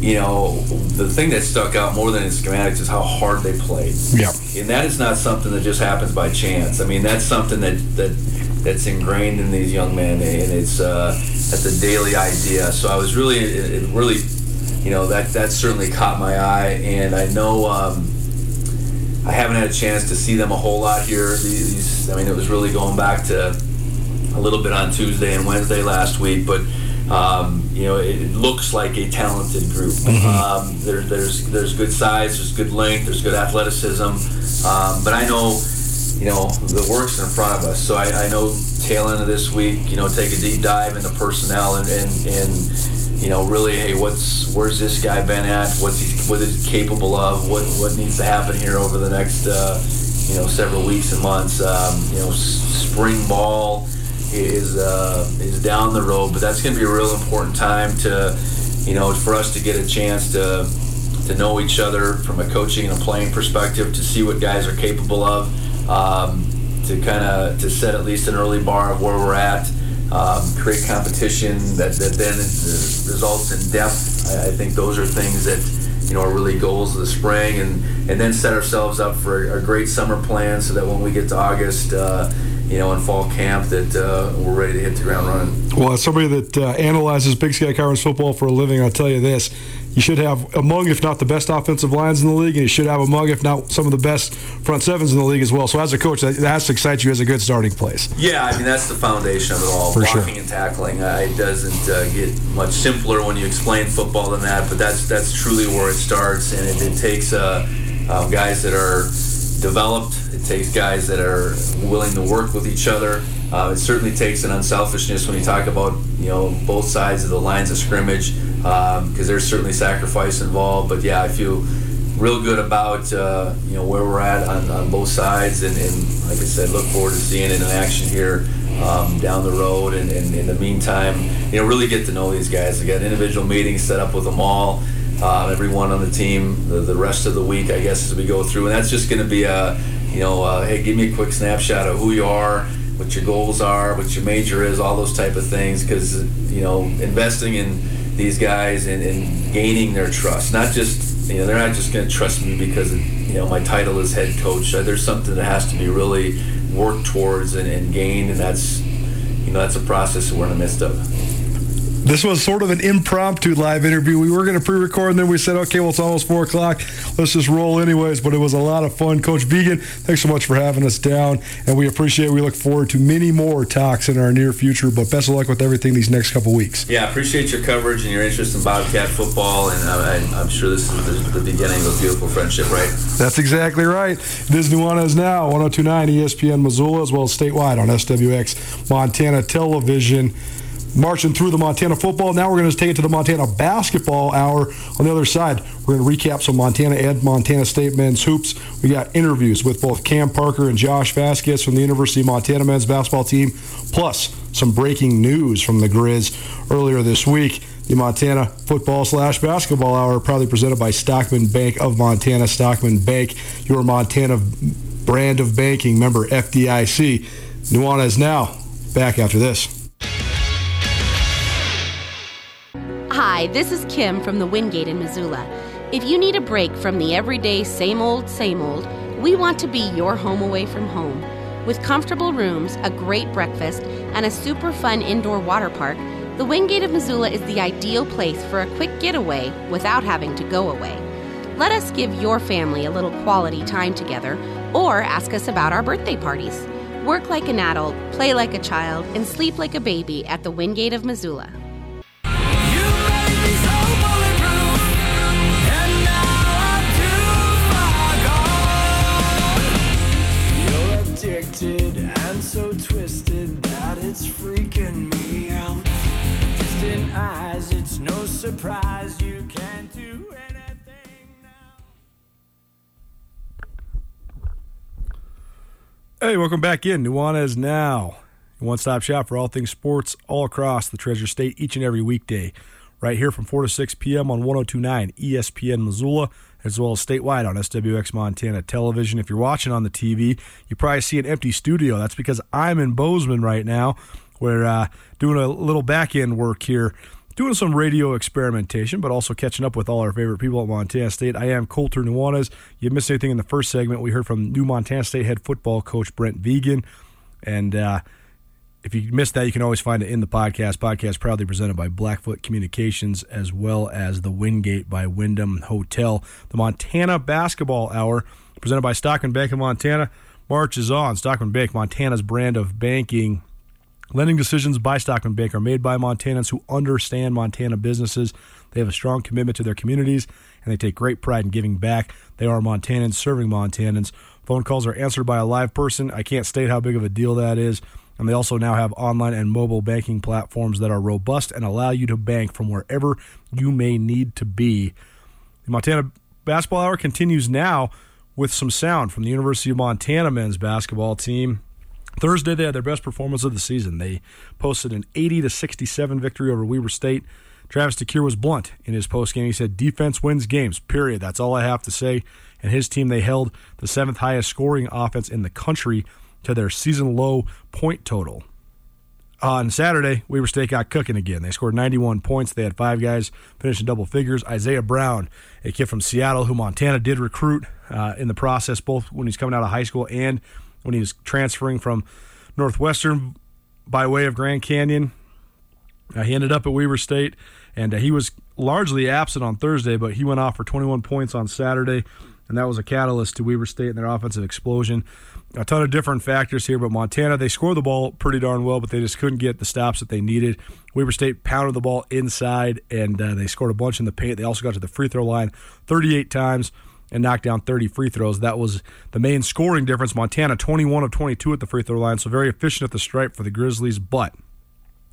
You know, the thing that stuck out more than in schematics is how hard they played. Yeah. And that is not something that just happens by chance. I mean, that's something that that that's ingrained in these young men, and it's uh, that's a daily idea. So I was really, it, it really you know that that certainly caught my eye, and I know um, I haven't had a chance to see them a whole lot here. These, I mean, it was really going back to a little bit on Tuesday and Wednesday last week, but um, you know, it, looks like a talented group. Mm-hmm. Um, there, there's there's good size, there's good length, there's good athleticism, um, but I know, you know, the work's in front of us. So I, I know tail end of this week, you know, take a deep dive into personnel and and, and you know, really, hey, what's where's this guy been at? What's he what is he capable of? What what needs to happen here over the next uh, you know several weeks and months? Um, you know, spring ball is uh, is down the road, but that's going to be a real important time to you know for us to get a chance to to know each other from a coaching and a playing perspective, to see what guys are capable of, um, to kind of to set at least an early bar of where we're at um, create competition that, that then results in depth. I, think those are things that you know are really goals of the spring, and and then set ourselves up for a, a great summer plan so that when we get to August. Uh, you know, in fall camp, that uh, we're ready to hit the ground running. Well, as somebody that uh, analyzes Big Sky Conference football for a living, I'll tell you this: you should have among, if not the best offensive lines in the league, and you should have among, if not some of the best front sevens in the league as well. So as a coach, that, has to excite you as a good starting place. Yeah, I mean that's the foundation of it all. For blocking sure. and tackling. Uh, it doesn't uh, get much simpler when you explain football than that, but that's that's truly where it starts, and it, it takes uh, uh guys that are developed. It takes guys that are willing to work with each other. Uh, it certainly takes an unselfishness when you talk about you know both sides of the lines of scrimmage because um, there's certainly sacrifice involved. But yeah, I feel real good about uh, you know where we're at on, on both sides, and, and, like I said, look forward to seeing it in action here um, down the road. And, and, in the meantime, you know, really get to know these guys. I got individual meetings set up with them all. Uh, everyone on the team the, the rest of the week, I guess, as we go through, and that's just going to be a, you know, uh, hey, give me a quick snapshot of who you are, what your goals are, what your major is, all those type of things, because you know, investing in these guys and, and gaining their trust. Not just you know they're not just going to trust me because you know my title is head coach. There's something that has to be really worked towards and, and gained, and that's you know that's a process that we're in the midst of. This was sort of an impromptu live interview. We were going to pre-record, and then we said, "Okay, well, it's almost four o'clock. Let's just roll anyways." But it was a lot of fun. Coach Vigen, thanks so much for having us down, and we appreciate. It. We look forward to many more talks in our near future. But best of luck with everything these next couple weeks. Yeah, appreciate your coverage and your interest in Bobcat football, and uh, I, am sure this is the, the, beginning of a beautiful friendship, right? That's exactly right. This Nuanez now 102.9 ESPN Missoula, as well as statewide on SWX Montana Television marching through the Montana football. Now we're going to take it to the Montana basketball hour on the other side. We're going to recap some Montana and Montana State men's hoops. We got interviews with both Cam Parker and Josh Vazquez from the University of Montana men's basketball team, plus some breaking news from the Grizz earlier this week. The Montana football slash basketball hour, proudly presented by Stockman Bank of Montana. Stockman Bank, your Montana brand of banking, member FDIC. Nuanez now back after this. Hi, this is Kim from the Wingate in Missoula. If you need a break from the everyday same old, same old, we want to be your home away from home. With comfortable rooms, a great breakfast, and a super fun indoor water park, the Wingate of Missoula is the ideal place for a quick getaway without having to go away. Let us give your family a little quality time together or ask us about our birthday parties. Work like an adult, play like a child, and sleep like a baby at the Wingate of Missoula. Addicted and so twisted that it's freaking me out. Distant eyes, it's no surprise you can't do anything now. Hey, welcome back in. Nuanez Now, one stop shop for all things sports all across the Treasure State each and every weekday. Right here from 4 to 6 p.m. on 1029 ESPN Missoula, as well as statewide on SWX Montana Television. If you're watching on the TV, you probably see an empty studio. That's because I'm in Bozeman right now. We're uh, doing a little back end work here doing some radio experimentation, but also catching up with all our favorite people at Montana State. I am Colter Nuanez. You missed anything in the first segment? We heard from new Montana State head football coach Brent Vigen, And uh, if you missed that, you can always find it in the podcast. Podcast proudly presented by Blackfoot Communications as well as the Wingate by Wyndham Hotel. The Montana Basketball Hour presented by Stockman Bank of Montana. March is on. Stockman Bank, Montana's brand of banking Lending decisions by Stockman Bank are made by Montanans who understand Montana businesses. They have a strong commitment to their communities and they take great pride in giving back. They are Montanans serving Montanans. Phone calls are answered by a live person. I can't state how big of a deal that is. And they also now have online and mobile banking platforms that are robust and allow you to bank from wherever you may need to be. The Montana Basketball Hour continues now with some sound from the University of Montana men's basketball team. Thursday, they had their best performance of the season. They posted an 80 to 67 victory over Weber State. Travis DeCuire was blunt in his postgame. He said, "Defense wins games. Period. That's all I have to say." And his team, they held the seventh highest scoring offense in the country to their season low point total. On Saturday, Weber State got cooking again. They scored 91 points. They had five guys finishing double figures. Isaiah Brown, a kid from Seattle who Montana did recruit uh, in the process, both when he's coming out of high school and when he was transferring from Northwestern by way of Grand Canyon. Uh, he ended up at Weber State, and uh, he was largely absent on Thursday, but he went off for 21 points on Saturday, and that was a catalyst to Weber State and their offensive explosion. A ton of different factors here, but Montana, they scored the ball pretty darn well, but they just couldn't get the stops that they needed. Weber State pounded the ball inside, and uh, they scored a bunch in the paint. They also got to the free throw line 38 times and knocked down 30 free throws. That was the main scoring difference. Montana 21 of 22 at the free throw line, so very efficient at the stripe for the Grizzlies, but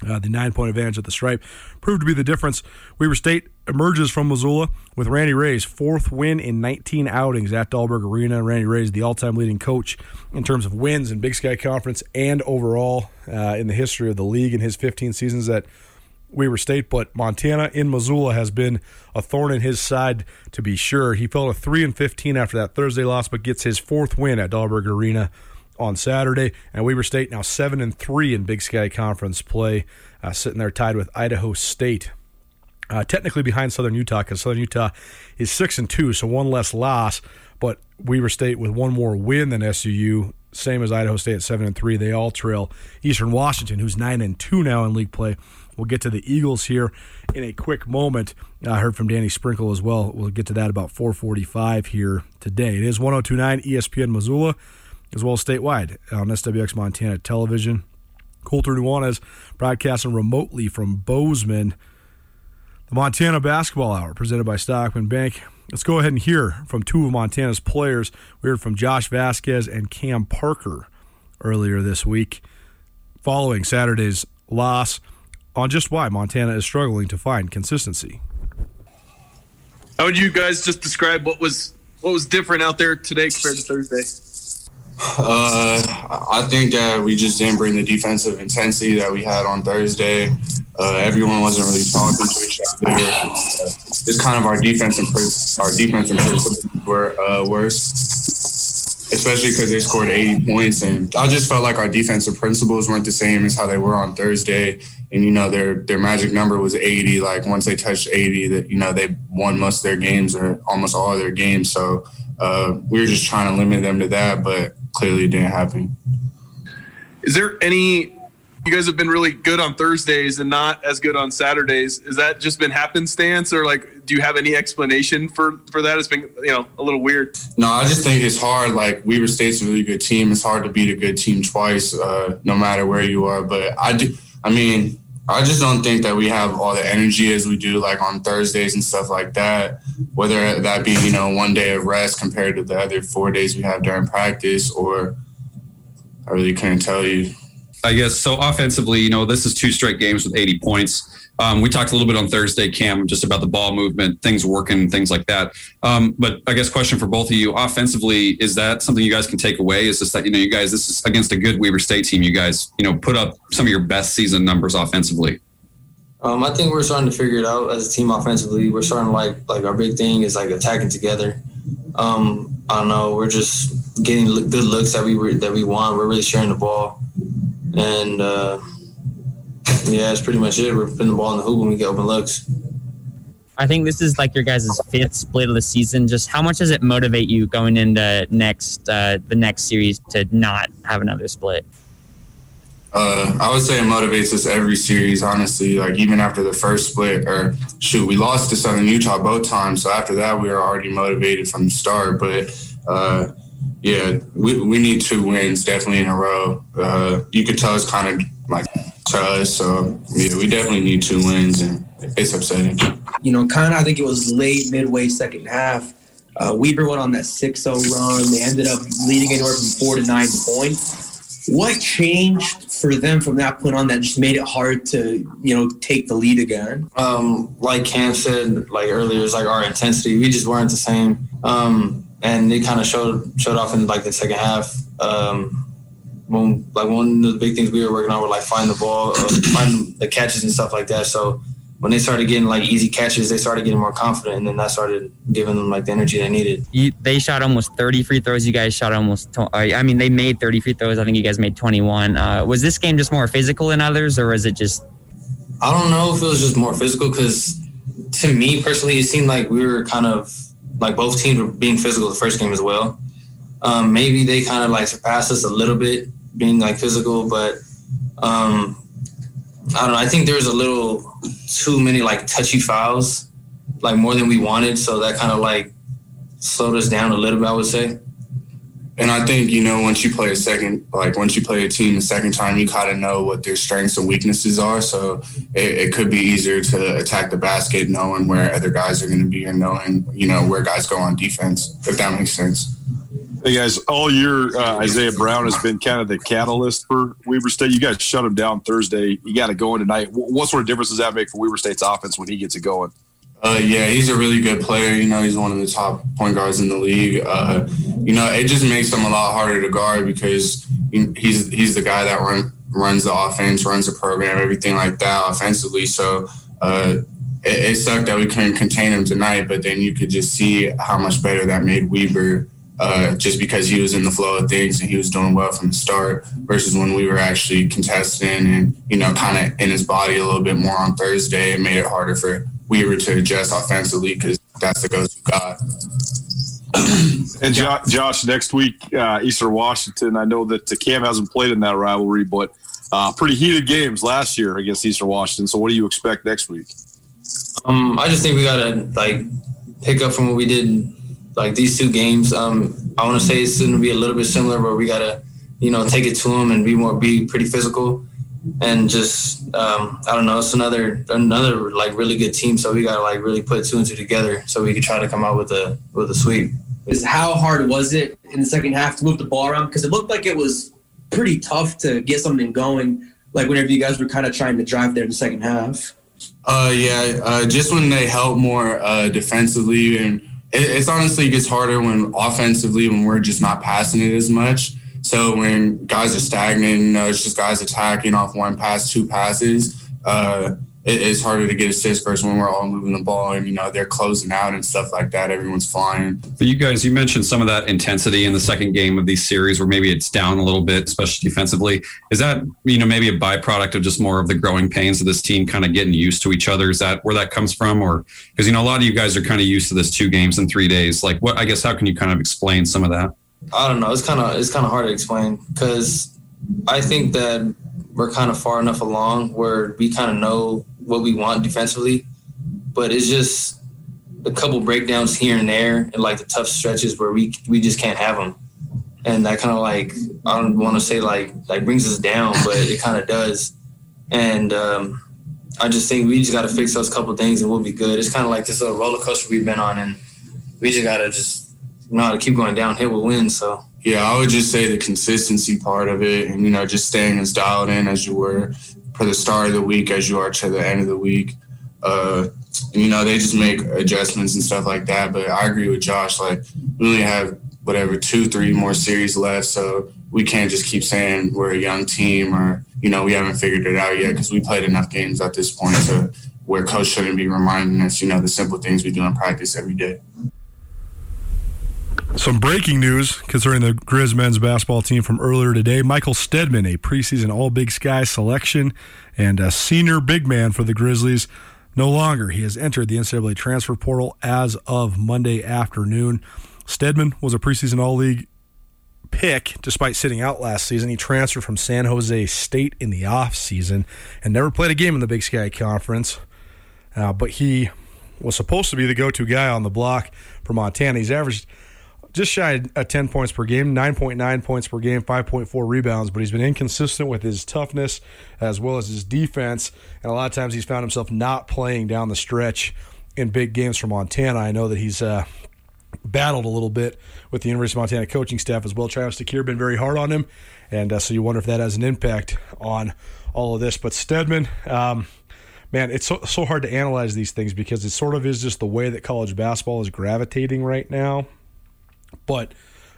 uh, the nine point advantage at the stripe proved to be the difference. Weber State emerges from Missoula with Randy Rahe's fourth win in 19 outings at Dahlberg Arena. Randy Rahe is the all time leading coach in terms of wins in Big Sky Conference and overall uh, in the history of the league in his 15 seasons at Weber State, but Montana in Missoula has been a thorn in his side to be sure. He fell to three and fifteen after that Thursday loss, but gets his fourth win at Dahlberg Arena on Saturday. And Weber State now seven and three in Big Sky Conference play, uh, sitting there tied with Idaho State. Uh, technically behind Southern Utah because Southern Utah is six and two, so one less loss. But Weber State with one more win than SUU, same as Idaho State at seven and three. They all trail Eastern Washington, who's nine and two now in league play. We'll get to the Eagles here in a quick moment. I heard from Danny Sprinkle as well. We'll get to that about 4:45 here today. It is 102.9 ESPN Missoula, as well as statewide on SWX Montana Television. Colter Nuanez broadcasting remotely from Bozeman. The Montana Basketball Hour presented by Stockman Bank. Let's go ahead and hear from two of Montana's players. We heard from Josh Vazquez and Cam Parker earlier this week following Saturday's loss on just why Montana is struggling to find consistency. How would you guys just describe what was what was different out there today compared to Thursday? Uh, I think that we just didn't bring the defensive intensity that we had on Thursday. Uh, everyone wasn't really talking to each other. Uh, it's kind of our defense and our defense principles were uh, worse, especially because they scored 80 points. And I just felt like our defensive principles weren't the same as how they were on Thursday. and you know their their magic number was 80. Like once they touched 80, that you know they won most of their games or almost all of their games. So uh, we were just trying to limit them to that, but clearly didn't happen. Is there any? You guys have been really good on Thursdays and not as good on Saturdays. Is that just been happenstance, or like, do you have any explanation for for that? It's been you know a little weird. No, I just think it's hard. Like Weber State's a really good team. It's hard to beat a good team twice, uh, no matter where you are. But I do. I mean, I just don't think that we have all the energy as we do like on Thursdays and stuff like that. Whether that be you know one day of rest compared to the other four days we have during practice, or I really couldn't tell you. I guess so. Offensively, you know, this is two straight games with 80 points. Um, we talked a little bit on Thursday, Cam, just about the ball movement, things working, things like that. Um, but I guess question for both of you: offensively, is that something you guys can take away? Is this that you know, you guys, this is against a good Weber State team. You guys, you know, put up some of your best season numbers offensively. Um, I think we're starting to figure it out as a team offensively. We're starting like like our big thing is like attacking together. Um, I don't know. We're just getting good looks that we that we want. We're really sharing the ball, and uh, yeah, that's pretty much it. We're putting the ball in the hoop when we get open looks. I think this is like your guys' fifth split of the season. Just how much does it motivate you going into next uh, the next series to not have another split? Uh, I would say it motivates us every series, honestly. Like even after the first split, or shoot, we lost to Southern Utah both times. So after that, we were already motivated from the start. But uh, yeah, we, we need two wins definitely in a row. Uh, you could tell it's kind of like to us. So yeah, we definitely need two wins, and it's upsetting. You know, kind of. I think it was late midway second half. Uh, Weber went on that 6-0 run. They ended up leading anywhere from four to nine points. What changed for them from that point on that just made it hard to, you know, take the lead again? Um, like Cam said, like earlier, it's like our intensity. We just weren't the same, um, and it kind of showed showed off in like the second half. Um, when like one of the big things we were working on were like find the ball, uh, find the catches and stuff like that. So when they started getting like easy catches, they started getting more confident, and then that started giving them like the energy they needed. You, they shot almost 30 free throws. You guys shot almost. Tw- I mean, they made 30 free throws. I think you guys made 21. Uh, was this game just more physical than others, or was it just? I don't know if it was just more physical because to me personally, it seemed like we were kind of like both teams were being physical the first game as well. Um, maybe they kind of like surpassed us a little bit being like physical, but um, I don't know. I think there was a little too many like touchy fouls, like more than we wanted. So that kind of like slowed us down a little bit, I would say. And I think, you know, once you play a second, like once you play a team the second time, you kind of know what their strengths and weaknesses are. So it, it, could be easier to attack the basket knowing where other guys are going to be and knowing, you know, where guys go on defense, if that makes sense. Hey guys, all year uh, Isaiah Brown has been kind of the catalyst for Weber State. You guys shut him down Thursday. You got it going tonight. What sort of difference does that make for Weber State's offense when he gets it going? Uh, yeah, he's a really good player. You know, he's one of the top point guards in the league. Uh, you know, it just makes him a lot harder to guard because he's he's the guy that run, runs the offense, runs the program, everything like that offensively. So uh, it, it sucked that we couldn't contain him tonight, but then you could just see how much better that made Weber uh, just because he was in the flow of things and he was doing well from the start versus when we were actually contesting and, you know, kind of in his body a little bit more on Thursday. It made it harder for Weber to adjust offensively because that's the go-to guy. and Josh, next week, uh, Eastern Washington. I know that the Cam hasn't played in that rivalry, but uh, pretty heated games last year against Eastern Washington. So, what do you expect next week? Um, I just think we gotta like pick up from what we did like these two games. Um, I want to say it's going to be a little bit similar, where we gotta, you know, take it to them and be more, be pretty physical, and just um, I don't know. It's another another like really good team, so we gotta like really put two and two together, so we can try to come out with a with a sweep. Is how hard was it in the second half to move the ball around? Because it looked like it was pretty tough to get something going. Like whenever you guys were kind of trying to drive there in the second half. Uh, yeah, uh, just when they help more uh, defensively and it, it's honestly gets harder when offensively when we're just not passing it as much. So when guys are stagnant, you know, it's just guys attacking off one pass, two passes. Uh, it, it's harder to get assists versus when we're all moving the ball and you know they're closing out and stuff like that. Everyone's flying. But you guys, you mentioned some of that intensity in the second game of these series, where maybe it's down a little bit, especially defensively. Is that you know maybe a byproduct of just more of the growing pains of this team kind of getting used to each other? Is that where that comes from, or because you know a lot of you guys are kind of used to this two games in three days? Like, what I guess how can you kind of explain some of that? I don't know. It's kind of it's kind of hard to explain because I think that we're kind of far enough along where we kind of know what we want defensively, but it's just a couple breakdowns here and there and like the tough stretches where we we just can't have them, and that kind of like I don't want to say like like brings us down, but it kind of does, and um, I just think we just got to fix those couple things and we'll be good. It's kind of like this little roller coaster we've been on, and we just got to just know how to keep going downhill with wins. So. Yeah, I would just say the consistency part of it, and you know, just staying as dialed in as you were for the start of the week as you are to the end of the week. Uh, you know, they just make adjustments and stuff like that. But I agree with Josh. Like, we only have whatever two, three more series left, so we can't just keep saying we're a young team or you know we haven't figured it out yet because we played enough games at this point to where coach shouldn't be reminding us, you know, the simple things we do in practice every day. Some breaking news concerning the Grizz men's basketball team from earlier today. Michael Steadman, a preseason All Big Sky selection and a senior big man for the Grizzlies, no longer. He has entered the NCAA transfer portal as of Monday afternoon. Steadman was a preseason All League pick despite sitting out last season. He transferred from San Jose State in the offseason and never played a game in the Big Sky Conference. Uh, but he was supposed to be the go to guy on the block for Montana. He's averaged just shy of 10 points per game, 9.9 points per game, 5.4 rebounds, but he's been inconsistent with his toughness as well as his defense. And a lot of times he's found himself not playing down the stretch in big games for Montana. I know that he's uh, battled a little bit with the University of Montana coaching staff as well. Travis DeCuire been very hard on him. And uh, so you wonder if that has an impact on all of this. But Steadman, um, man, it's so, so hard to analyze these things because it sort of is just the way that college basketball is gravitating right now. But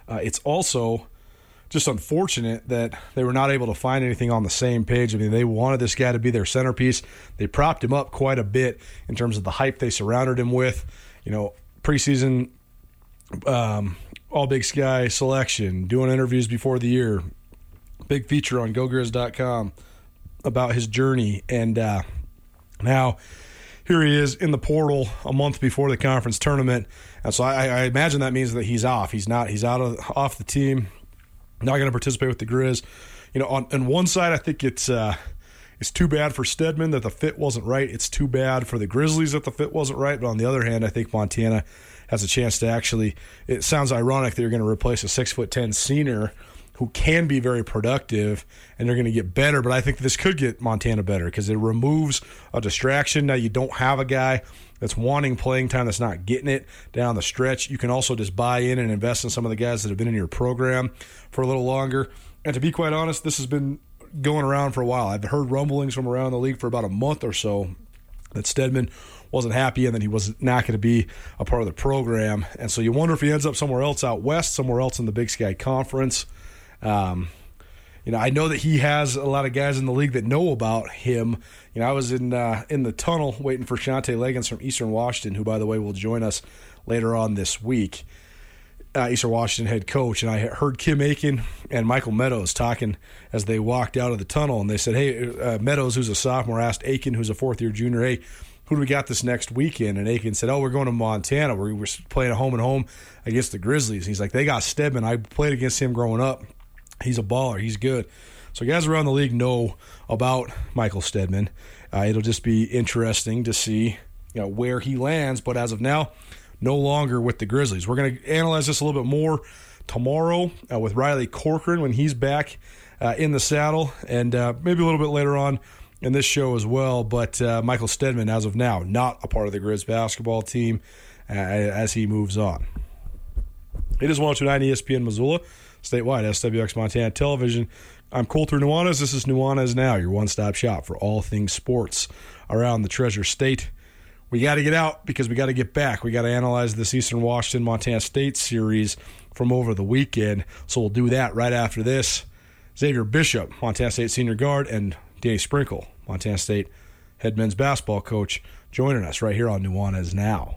uh, it's also just unfortunate that they were not able to find anything on the same page. I mean, they wanted this guy to be their centerpiece. They propped him up quite a bit in terms of the hype they surrounded him with. You know, preseason, um, all Big Sky selection, doing interviews before the year, big feature on GoGrizz.com about his journey. And uh, now here he is in the portal a month before the conference tournament. And so I, I imagine that means that he's off. He's not. He's out of off the team. Not going to participate with the Grizz. You know, on, on one side, I think it's uh, it's too bad for Steadman that the fit wasn't right. It's too bad for the Grizzlies that the fit wasn't right. But on the other hand, I think Montana has a chance to actually. It sounds ironic that you're going to replace a six foot ten senior who can be very productive and they're going to get better. But I think this could get Montana better because it removes a distraction. Now you don't have a guy that's wanting playing time that's not getting it down the stretch. You can also just buy in and invest in some of the guys that have been in your program for a little longer. And to be quite honest, this has been going around for a while. I've heard rumblings from around the league for about a month or so that Steadman wasn't happy and that he was not going to be a part of the program. And so you wonder if he ends up somewhere else out west, somewhere else in the Big Sky Conference. Um, you know, I know that he has a lot of guys in the league that know about him. You know, I was in uh, in the tunnel waiting for Shantay Legans from Eastern Washington, who, by the way, will join us later on this week. Uh, Eastern Washington head coach, and I heard Kim Aiken and Michael Meadows talking as they walked out of the tunnel, and they said, "Hey, uh, Meadows, who's a sophomore, asked Aiken, who's a fourth year junior, hey." Who do we got this next weekend? And Aiken said, "Oh, we're going to Montana. We're, we're playing a home and home against the Grizzlies." He's like, "They got Steadman. I played against him growing up he's a baller. He's good. So guys around the league know about Michael Steadman. Uh, it'll just be interesting to see you know where he lands. But as of now, no longer with the Grizzlies. We're going to analyze this a little bit more tomorrow uh, with Riley Corcoran when he's back uh, in the saddle, and uh, maybe a little bit later on in this show as well. But uh, Michael Steadman, as of now, not a part of the Grizz basketball team uh, as he moves on. It is 1029 ESPN Missoula statewide, SWX Montana Television. I'm Colter Nuanez. This is Nuanez Now, your one stop shop for all things sports around the Treasure State. We got to get out because we got to get back. We got to analyze this Eastern Washington Montana State series from over the weekend. So we'll do that right after this. Xavier Bishop, Montana State senior guard, and Danny Sprinkle, Montana State head men's basketball coach, joining us right here on Nuanez Now.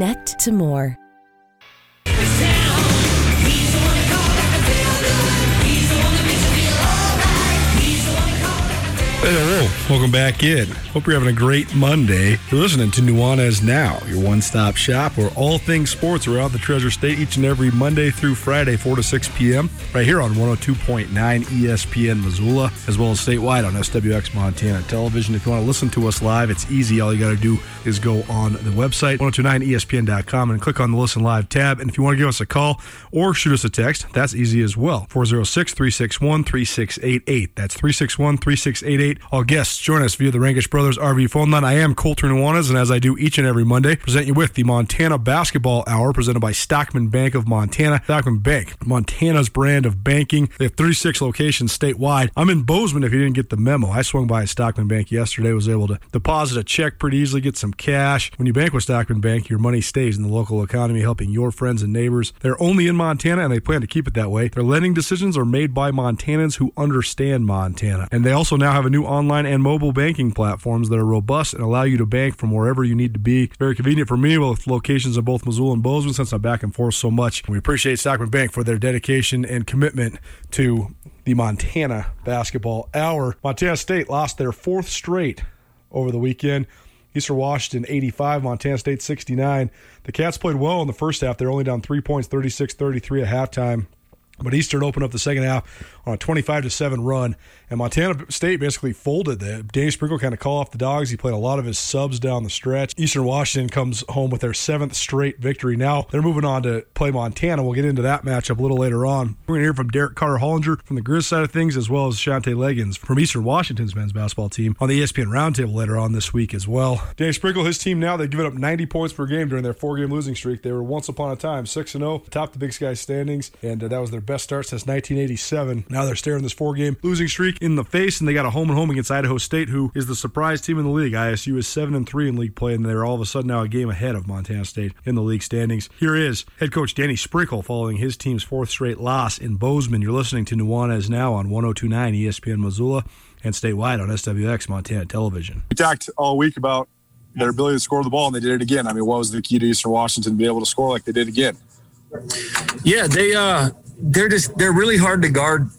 to more. Hello, welcome back in. Hope you're having a great Monday. You're listening to Nuanez Now, your one-stop shop where all things sports around the Treasure State each and every Monday through Friday, 4 to 6 p.m. right here on 102.9 ESPN Missoula, as well as statewide on SWX Montana Television. If you want to listen to us live, it's easy. All you got to do is go on the website, 1029ESPN.com, and click on the Listen Live tab. And if you want to give us a call or shoot us a text, that's easy as well. 406-361-3688. That's 361-3688. All guests join us via the Rankish Brothers RV phone line. I am Colter Nuanez, and as I do each and every Monday, present you with the Montana Basketball Hour presented by Stockman Bank of Montana. Stockman Bank, Montana's brand of banking. They have 36 locations statewide. I'm in Bozeman if you didn't get the memo. I swung by a Stockman Bank yesterday, was able to deposit a check pretty easily, get some cash. When you bank with Stockman Bank, your money stays in the local economy, helping your friends and neighbors. They're only in Montana, and they plan to keep it that way. Their lending decisions are made by Montanans who understand Montana. And they also now have a new online and mobile banking platforms that are robust and allow you to bank from wherever you need to be. It's very convenient for me with locations in both Missoula and Bozeman since I'm back and forth so much. We appreciate Stockman Bank for their dedication and commitment to the Montana Basketball Hour. Montana State lost their fourth straight over the weekend. Eastern Washington 85, Montana State 69. The Cats played well in the first half. They're only down three points, 36 33 at halftime. But Eastern opened up the second half on a 25 to 7 run, and Montana State basically folded. The Danny Sprinkle kind of called off the dogs. He played a lot of his subs down the stretch. Eastern Washington comes home with their seventh straight victory. Now they're moving on to play Montana. We'll get into that matchup a little later on. We're going to hear from Derek Carter Hollinger from the Grizz side of things, as well as Shantay Legans from Eastern Washington's men's basketball team on the ESPN Roundtable later on this week as well. Danny Sprinkle, his team now, they've given up 90 points per game during their four game losing streak. They were once upon a time 6 0, top the Big Sky standings, and uh, that was their best start since 1987. Now they're staring this four game losing streak in the face, and they got a home and home against Idaho State, who is the surprise team in the league. ISU is 7 and 3 in league play, and they're all of a sudden now a game ahead of Montana State in the league standings. Here is head coach Danny Sprinkle following his team's fourth straight loss in Bozeman. You're listening to Nuanez now on 1029 ESPN Missoula and statewide on SWX Montana Television. We talked all week about their ability to score the ball, and they did it again. I mean, what was the key to Eastern Washington to be able to score like they did again? Yeah, they uh, they're just they're really hard to guard,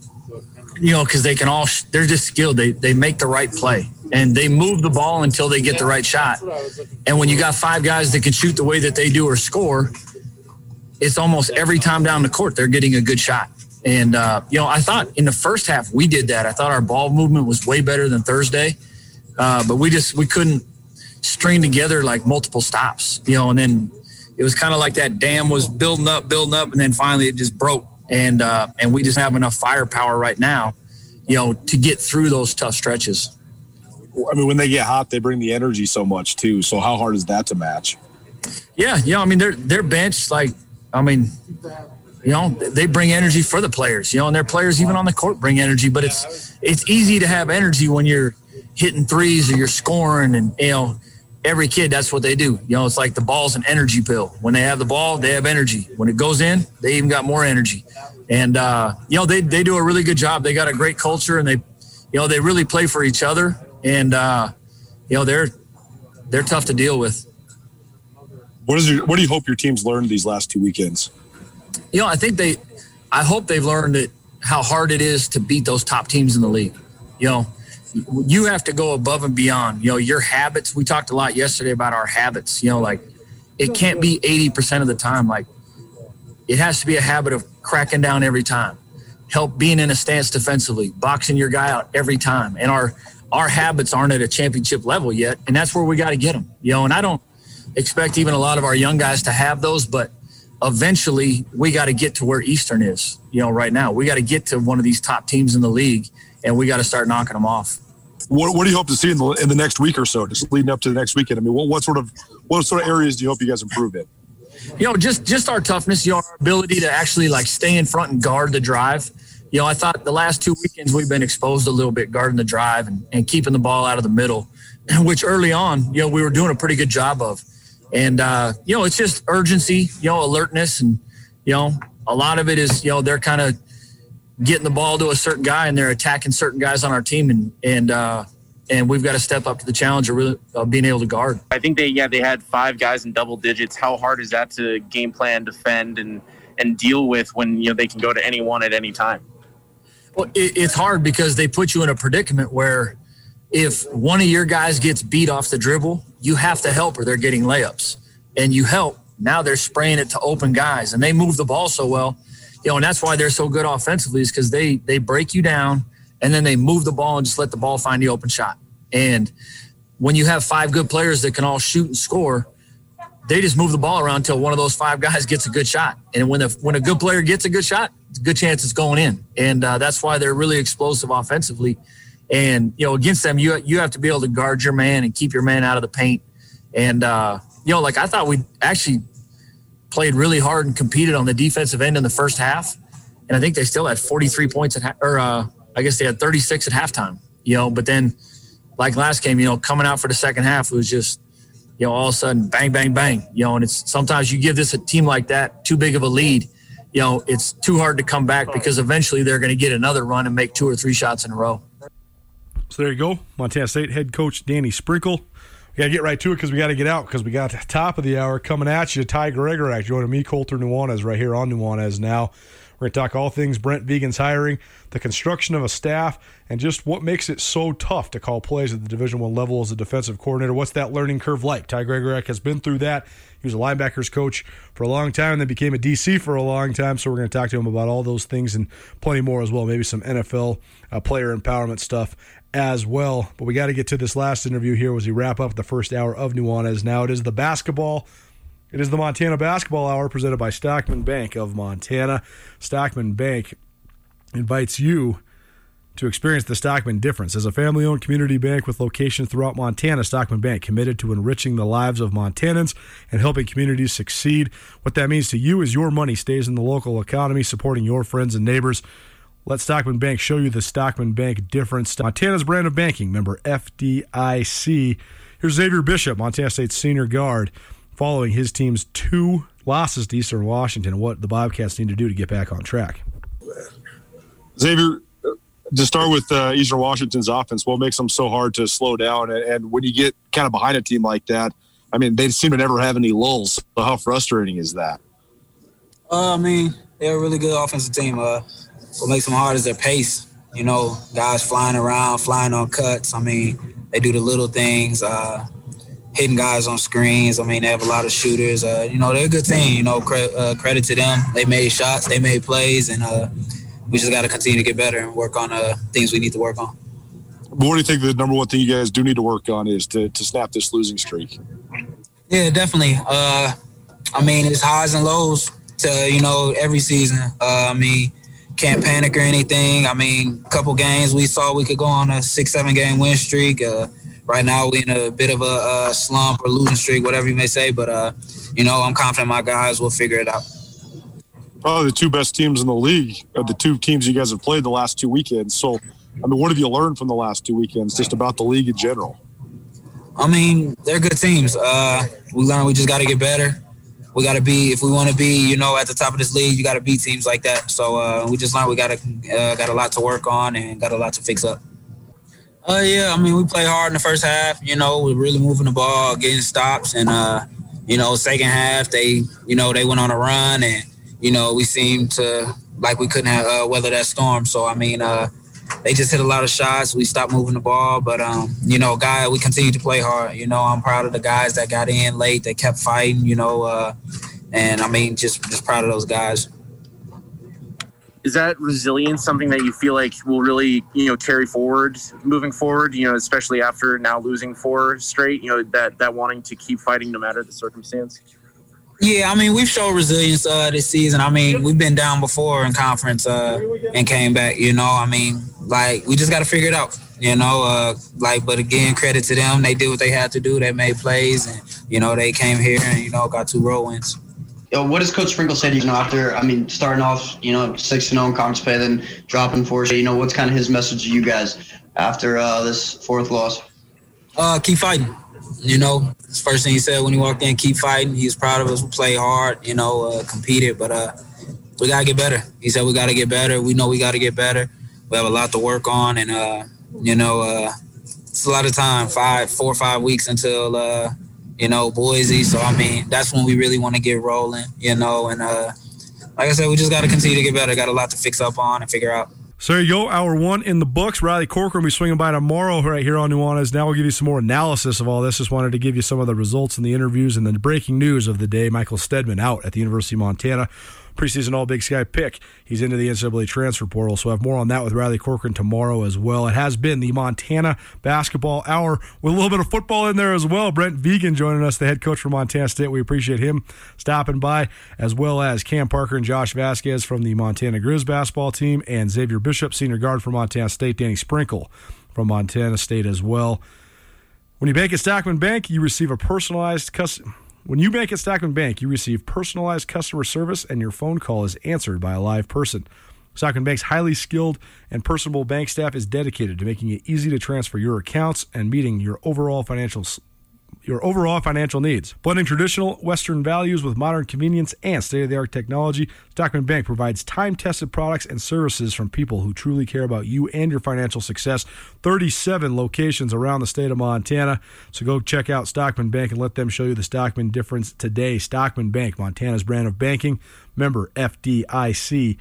you know, because they can all they're just skilled. They they make the right play and they move the ball until they get the right shot. And when you got five guys that can shoot the way that they do or score, it's almost every time down the court they're getting a good shot. And uh, you know, I thought in the first half we did that. I thought our ball movement was way better than Thursday, uh, but we just we couldn't string together like multiple stops. You know, and then it was kind of like that dam was building up, building up, and then finally it just broke. And uh, and we just have enough firepower right now, you know, to get through those tough stretches. I mean, when they get hot, they bring the energy so much too. So how hard is that to match? Yeah, you know, I mean, their their bench, like, I mean, you know, they bring energy for the players. You know, and their players even on the court bring energy. But it's it's easy to have energy when you're hitting threes or you're scoring, and you know, every kid that's what they do. You know, it's like the ball's an energy pill. When they have the ball, they have energy. When it goes in, they even got more energy. And uh, you know, they they do a really good job. They got a great culture, and they, you know, they really play for each other. And uh, you know, they're they're tough to deal with. What is your, what do you hope your teams learned these last two weekends? you know, I think they, I hope they've learned that how hard it is to beat those top teams in the league. You know, you have to go above and beyond. You know, your habits. We talked a lot yesterday about our habits. You know, like it can't be eighty percent of the time. Like it has to be a habit of cracking down every time, help being in a stance defensively, boxing your guy out every time. And our our habits aren't at a championship level yet, and that's where we got to get them. You know, and I don't expect even a lot of our young guys to have those, but eventually we got to get to where Eastern is. You know, right now we got to get to one of these top teams in the league, and we got to start knocking them off. What, what do you hope to see in the in the next week or so, just leading up to the next weekend? I mean, what, what sort of what sort of areas do you hope you guys improve in? You know, just just our toughness, you know, our ability to actually like stay in front and guard the drive. You know, I thought the last two weekends we've been exposed a little bit guarding the drive and, and keeping the ball out of the middle, (clears throat) which early on, you know, we were doing a pretty good job of. And uh, you know, it's just urgency, you know, alertness, and you know, a lot of it is you know they're kind of getting the ball to a certain guy and they're attacking certain guys on our team, and and uh, and we've got to step up to the challenge of really uh, being able to guard. I think they yeah they had five guys in double digits. How hard is that to game plan, defend, and and deal with when you know they can go to anyone at any time? Well, it, it's hard because they put you in a predicament where if one of your guys gets beat off the dribble, you have to help or they're getting layups. And you help. Now they're spraying it to open guys and they move the ball so well. You know, and that's why they're so good offensively is because they they break you down and then they move the ball and just let the ball find the open shot. And when you have five good players that can all shoot and score, they just move the ball around until one of those five (laughs) guys gets a good shot. And when a when a good player gets a good shot, a good chance it's going in. And uh, that's why they're really explosive offensively. And you know, against them, you you have to be able to guard your man and keep your man out of the paint. And uh, you know, like I thought we actually played really hard and competed on the defensive end in the first half. And I think they still had 43 points at, ha- or uh, I guess they had 36 at halftime. You know, but then like last game, you know, coming out for the second half, was just you know all of a sudden bang bang bang. You know, and it's sometimes you give this a team like that too big of a lead. You know, it's too hard to come back because eventually they're going to get another run and make two or three shots in a row. So there you go. Montana State head coach Danny Sprinkle. We got to get right to it because we got to get out because we got top of the hour coming at you. Ty Gregorak joining me, Colter Nuanez, right here on Nuanez now. We're going to talk all things Brent Vigen's hiring, the construction of a staff, and just what makes it so tough to call plays at the Division One level as a defensive coordinator. What's that learning curve like? Ty Gregorak has been through that. He was a linebackers coach for a long time, and then became a DC for a long time. So we're going to talk to him about all those things and plenty more as well. Maybe some NFL uh, player empowerment stuff as well. But we got to get to this last interview here as we wrap up the first hour of Nuanez. Now it is the basketball. It is the Montana Basketball Hour presented by Stockman Bank of Montana. Stockman Bank invites you to experience the Stockman difference. As a family owned community bank with locations throughout Montana, Stockman Bank committed to enriching the lives of Montanans and helping communities succeed. What that means to you is your money stays in the local economy, supporting your friends and neighbors. Let Stockman Bank show you the Stockman Bank difference. Montana's brand of banking, member FDIC. Here's Xavier Bishop, Montana State's senior guard, following his team's two losses to Eastern Washington and what the Bobcats need to do to get back on track. Xavier, to start with uh, Eastern Washington's offense, what makes them so hard to slow down? And, and when you get kind of behind a team like that, I mean, they seem to never have any lulls. So how frustrating is that? Uh, I mean, they're a really good offensive team. Uh, what makes them hard is their pace. You know, guys flying around, flying on cuts. I mean, they do the little things, uh, hitting guys on screens. I mean, they have a lot of shooters. Uh, you know, they're a good team. You know, cre- uh, credit to them. They made shots, they made plays, and uh, we just got to continue to get better and work on uh, things we need to work on. But what do you think the number one thing you guys do need to work on is to, to snap this losing streak? Yeah, definitely. Uh, I mean, it's highs and lows to you know every season. Uh, I mean, can't panic or anything. I mean, a couple games we saw we could go on a six, seven game win streak. Uh, right now we're in a bit of a, slump or losing streak, whatever you may say. But uh, you know, I'm confident my guys will figure it out. Probably the two best teams in the league are the two teams you guys have played the last two weekends. So, I mean, what have you learned from the last two weekends, just about the league in general? I mean, they're good teams. Uh, we learned we just got to get better. We got to be if we want to be, you know, at the top of this league. You got to beat teams like that. So uh, we just learned we got to uh, got a lot to work on and got a lot to fix up. Uh, yeah, I mean, we play hard in the first half. You know, we're really moving the ball, getting stops, and uh, you know, second half they, you know, they went on a run, and you know, we seemed to like we couldn't have, uh, weather that storm. So I mean, uh, they just hit a lot of shots. We stopped moving the ball, but um, you know, guy, we continue to play hard. You know, I'm proud of the guys that got in late, that kept fighting. You know, uh, and I mean, just just proud of those guys. Is that resilience something that you feel like will really, you know, carry forward moving forward? You know, especially after now losing four straight. You know, that that wanting to keep fighting no matter the circumstance. Yeah, I mean we've showed resilience uh, this season. I mean we've been down before in conference uh, and came back. You know, I mean like we just got to figure it out. You know, uh, like but again, credit to them. They did what they had to do. They made plays, and you know they came here and you know got two road wins. Yo, what does Coach Sprinkle say to you, you know, after, I mean, starting off, you know, 6 0 in conference play, then dropping four? You know, what's kind of his message to you guys after uh, this fourth loss? Uh, keep fighting. You know, first thing he said when he walked in, keep fighting. He was proud of us. We played hard, you know, uh, competed, but uh, we got to get better. He said we got to get better. We know we got to get better. We have a lot to work on, and, uh, you know, uh, it's a lot of time, five, four or five weeks until, uh, you know, Boise. So, I mean, that's when we really want to get rolling, you know, and uh, like I said, we just got to continue to get better. Got a lot to fix up on and figure out. So you go. Hour one in the books. Riley Corcoran will be swinging by tomorrow right here on Nuanez. Now we'll give you some more analysis of all this. Just wanted to give you some of the results and the interviews and the breaking news of the day. Michael Steadman out at the University of Montana. Preseason All Big Sky pick. He's into the NCAA transfer portal. So I have more on that with Riley Corcoran tomorrow as well. It has been the Montana Basketball Hour with a little bit of football in there as well. Brent Vigen joining us, the head coach for Montana State. We appreciate him stopping by, as well as Cam Parker and Josh Vazquez from the Montana Grizz basketball team, and Xavier Bishop, senior guard for Montana State, Danny Sprinkle from Montana State as well. When you bank at Stockman Bank, you receive a personalized custom. When you bank at Stockman Bank, you receive personalized customer service and your phone call is answered by a live person. Stockman Bank's highly skilled and personable bank staff is dedicated to making it easy to transfer your accounts and meeting your overall financial your overall financial needs. Blending traditional Western values with modern convenience and state of the art technology, Stockman Bank provides time tested products and services from people who truly care about you and your financial success. 37 locations around the state of Montana. So go check out Stockman Bank and let them show you the Stockman difference today. Stockman Bank, Montana's brand of banking, member FDIC.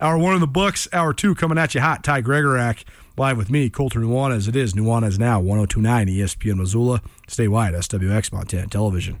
Hour one in the books, hour two coming at you hot. Ty Gregorak live with me, Colter Nuanez. It is Nuanez Now, 1029 ESPN Missoula, statewide, SWX Montana Television.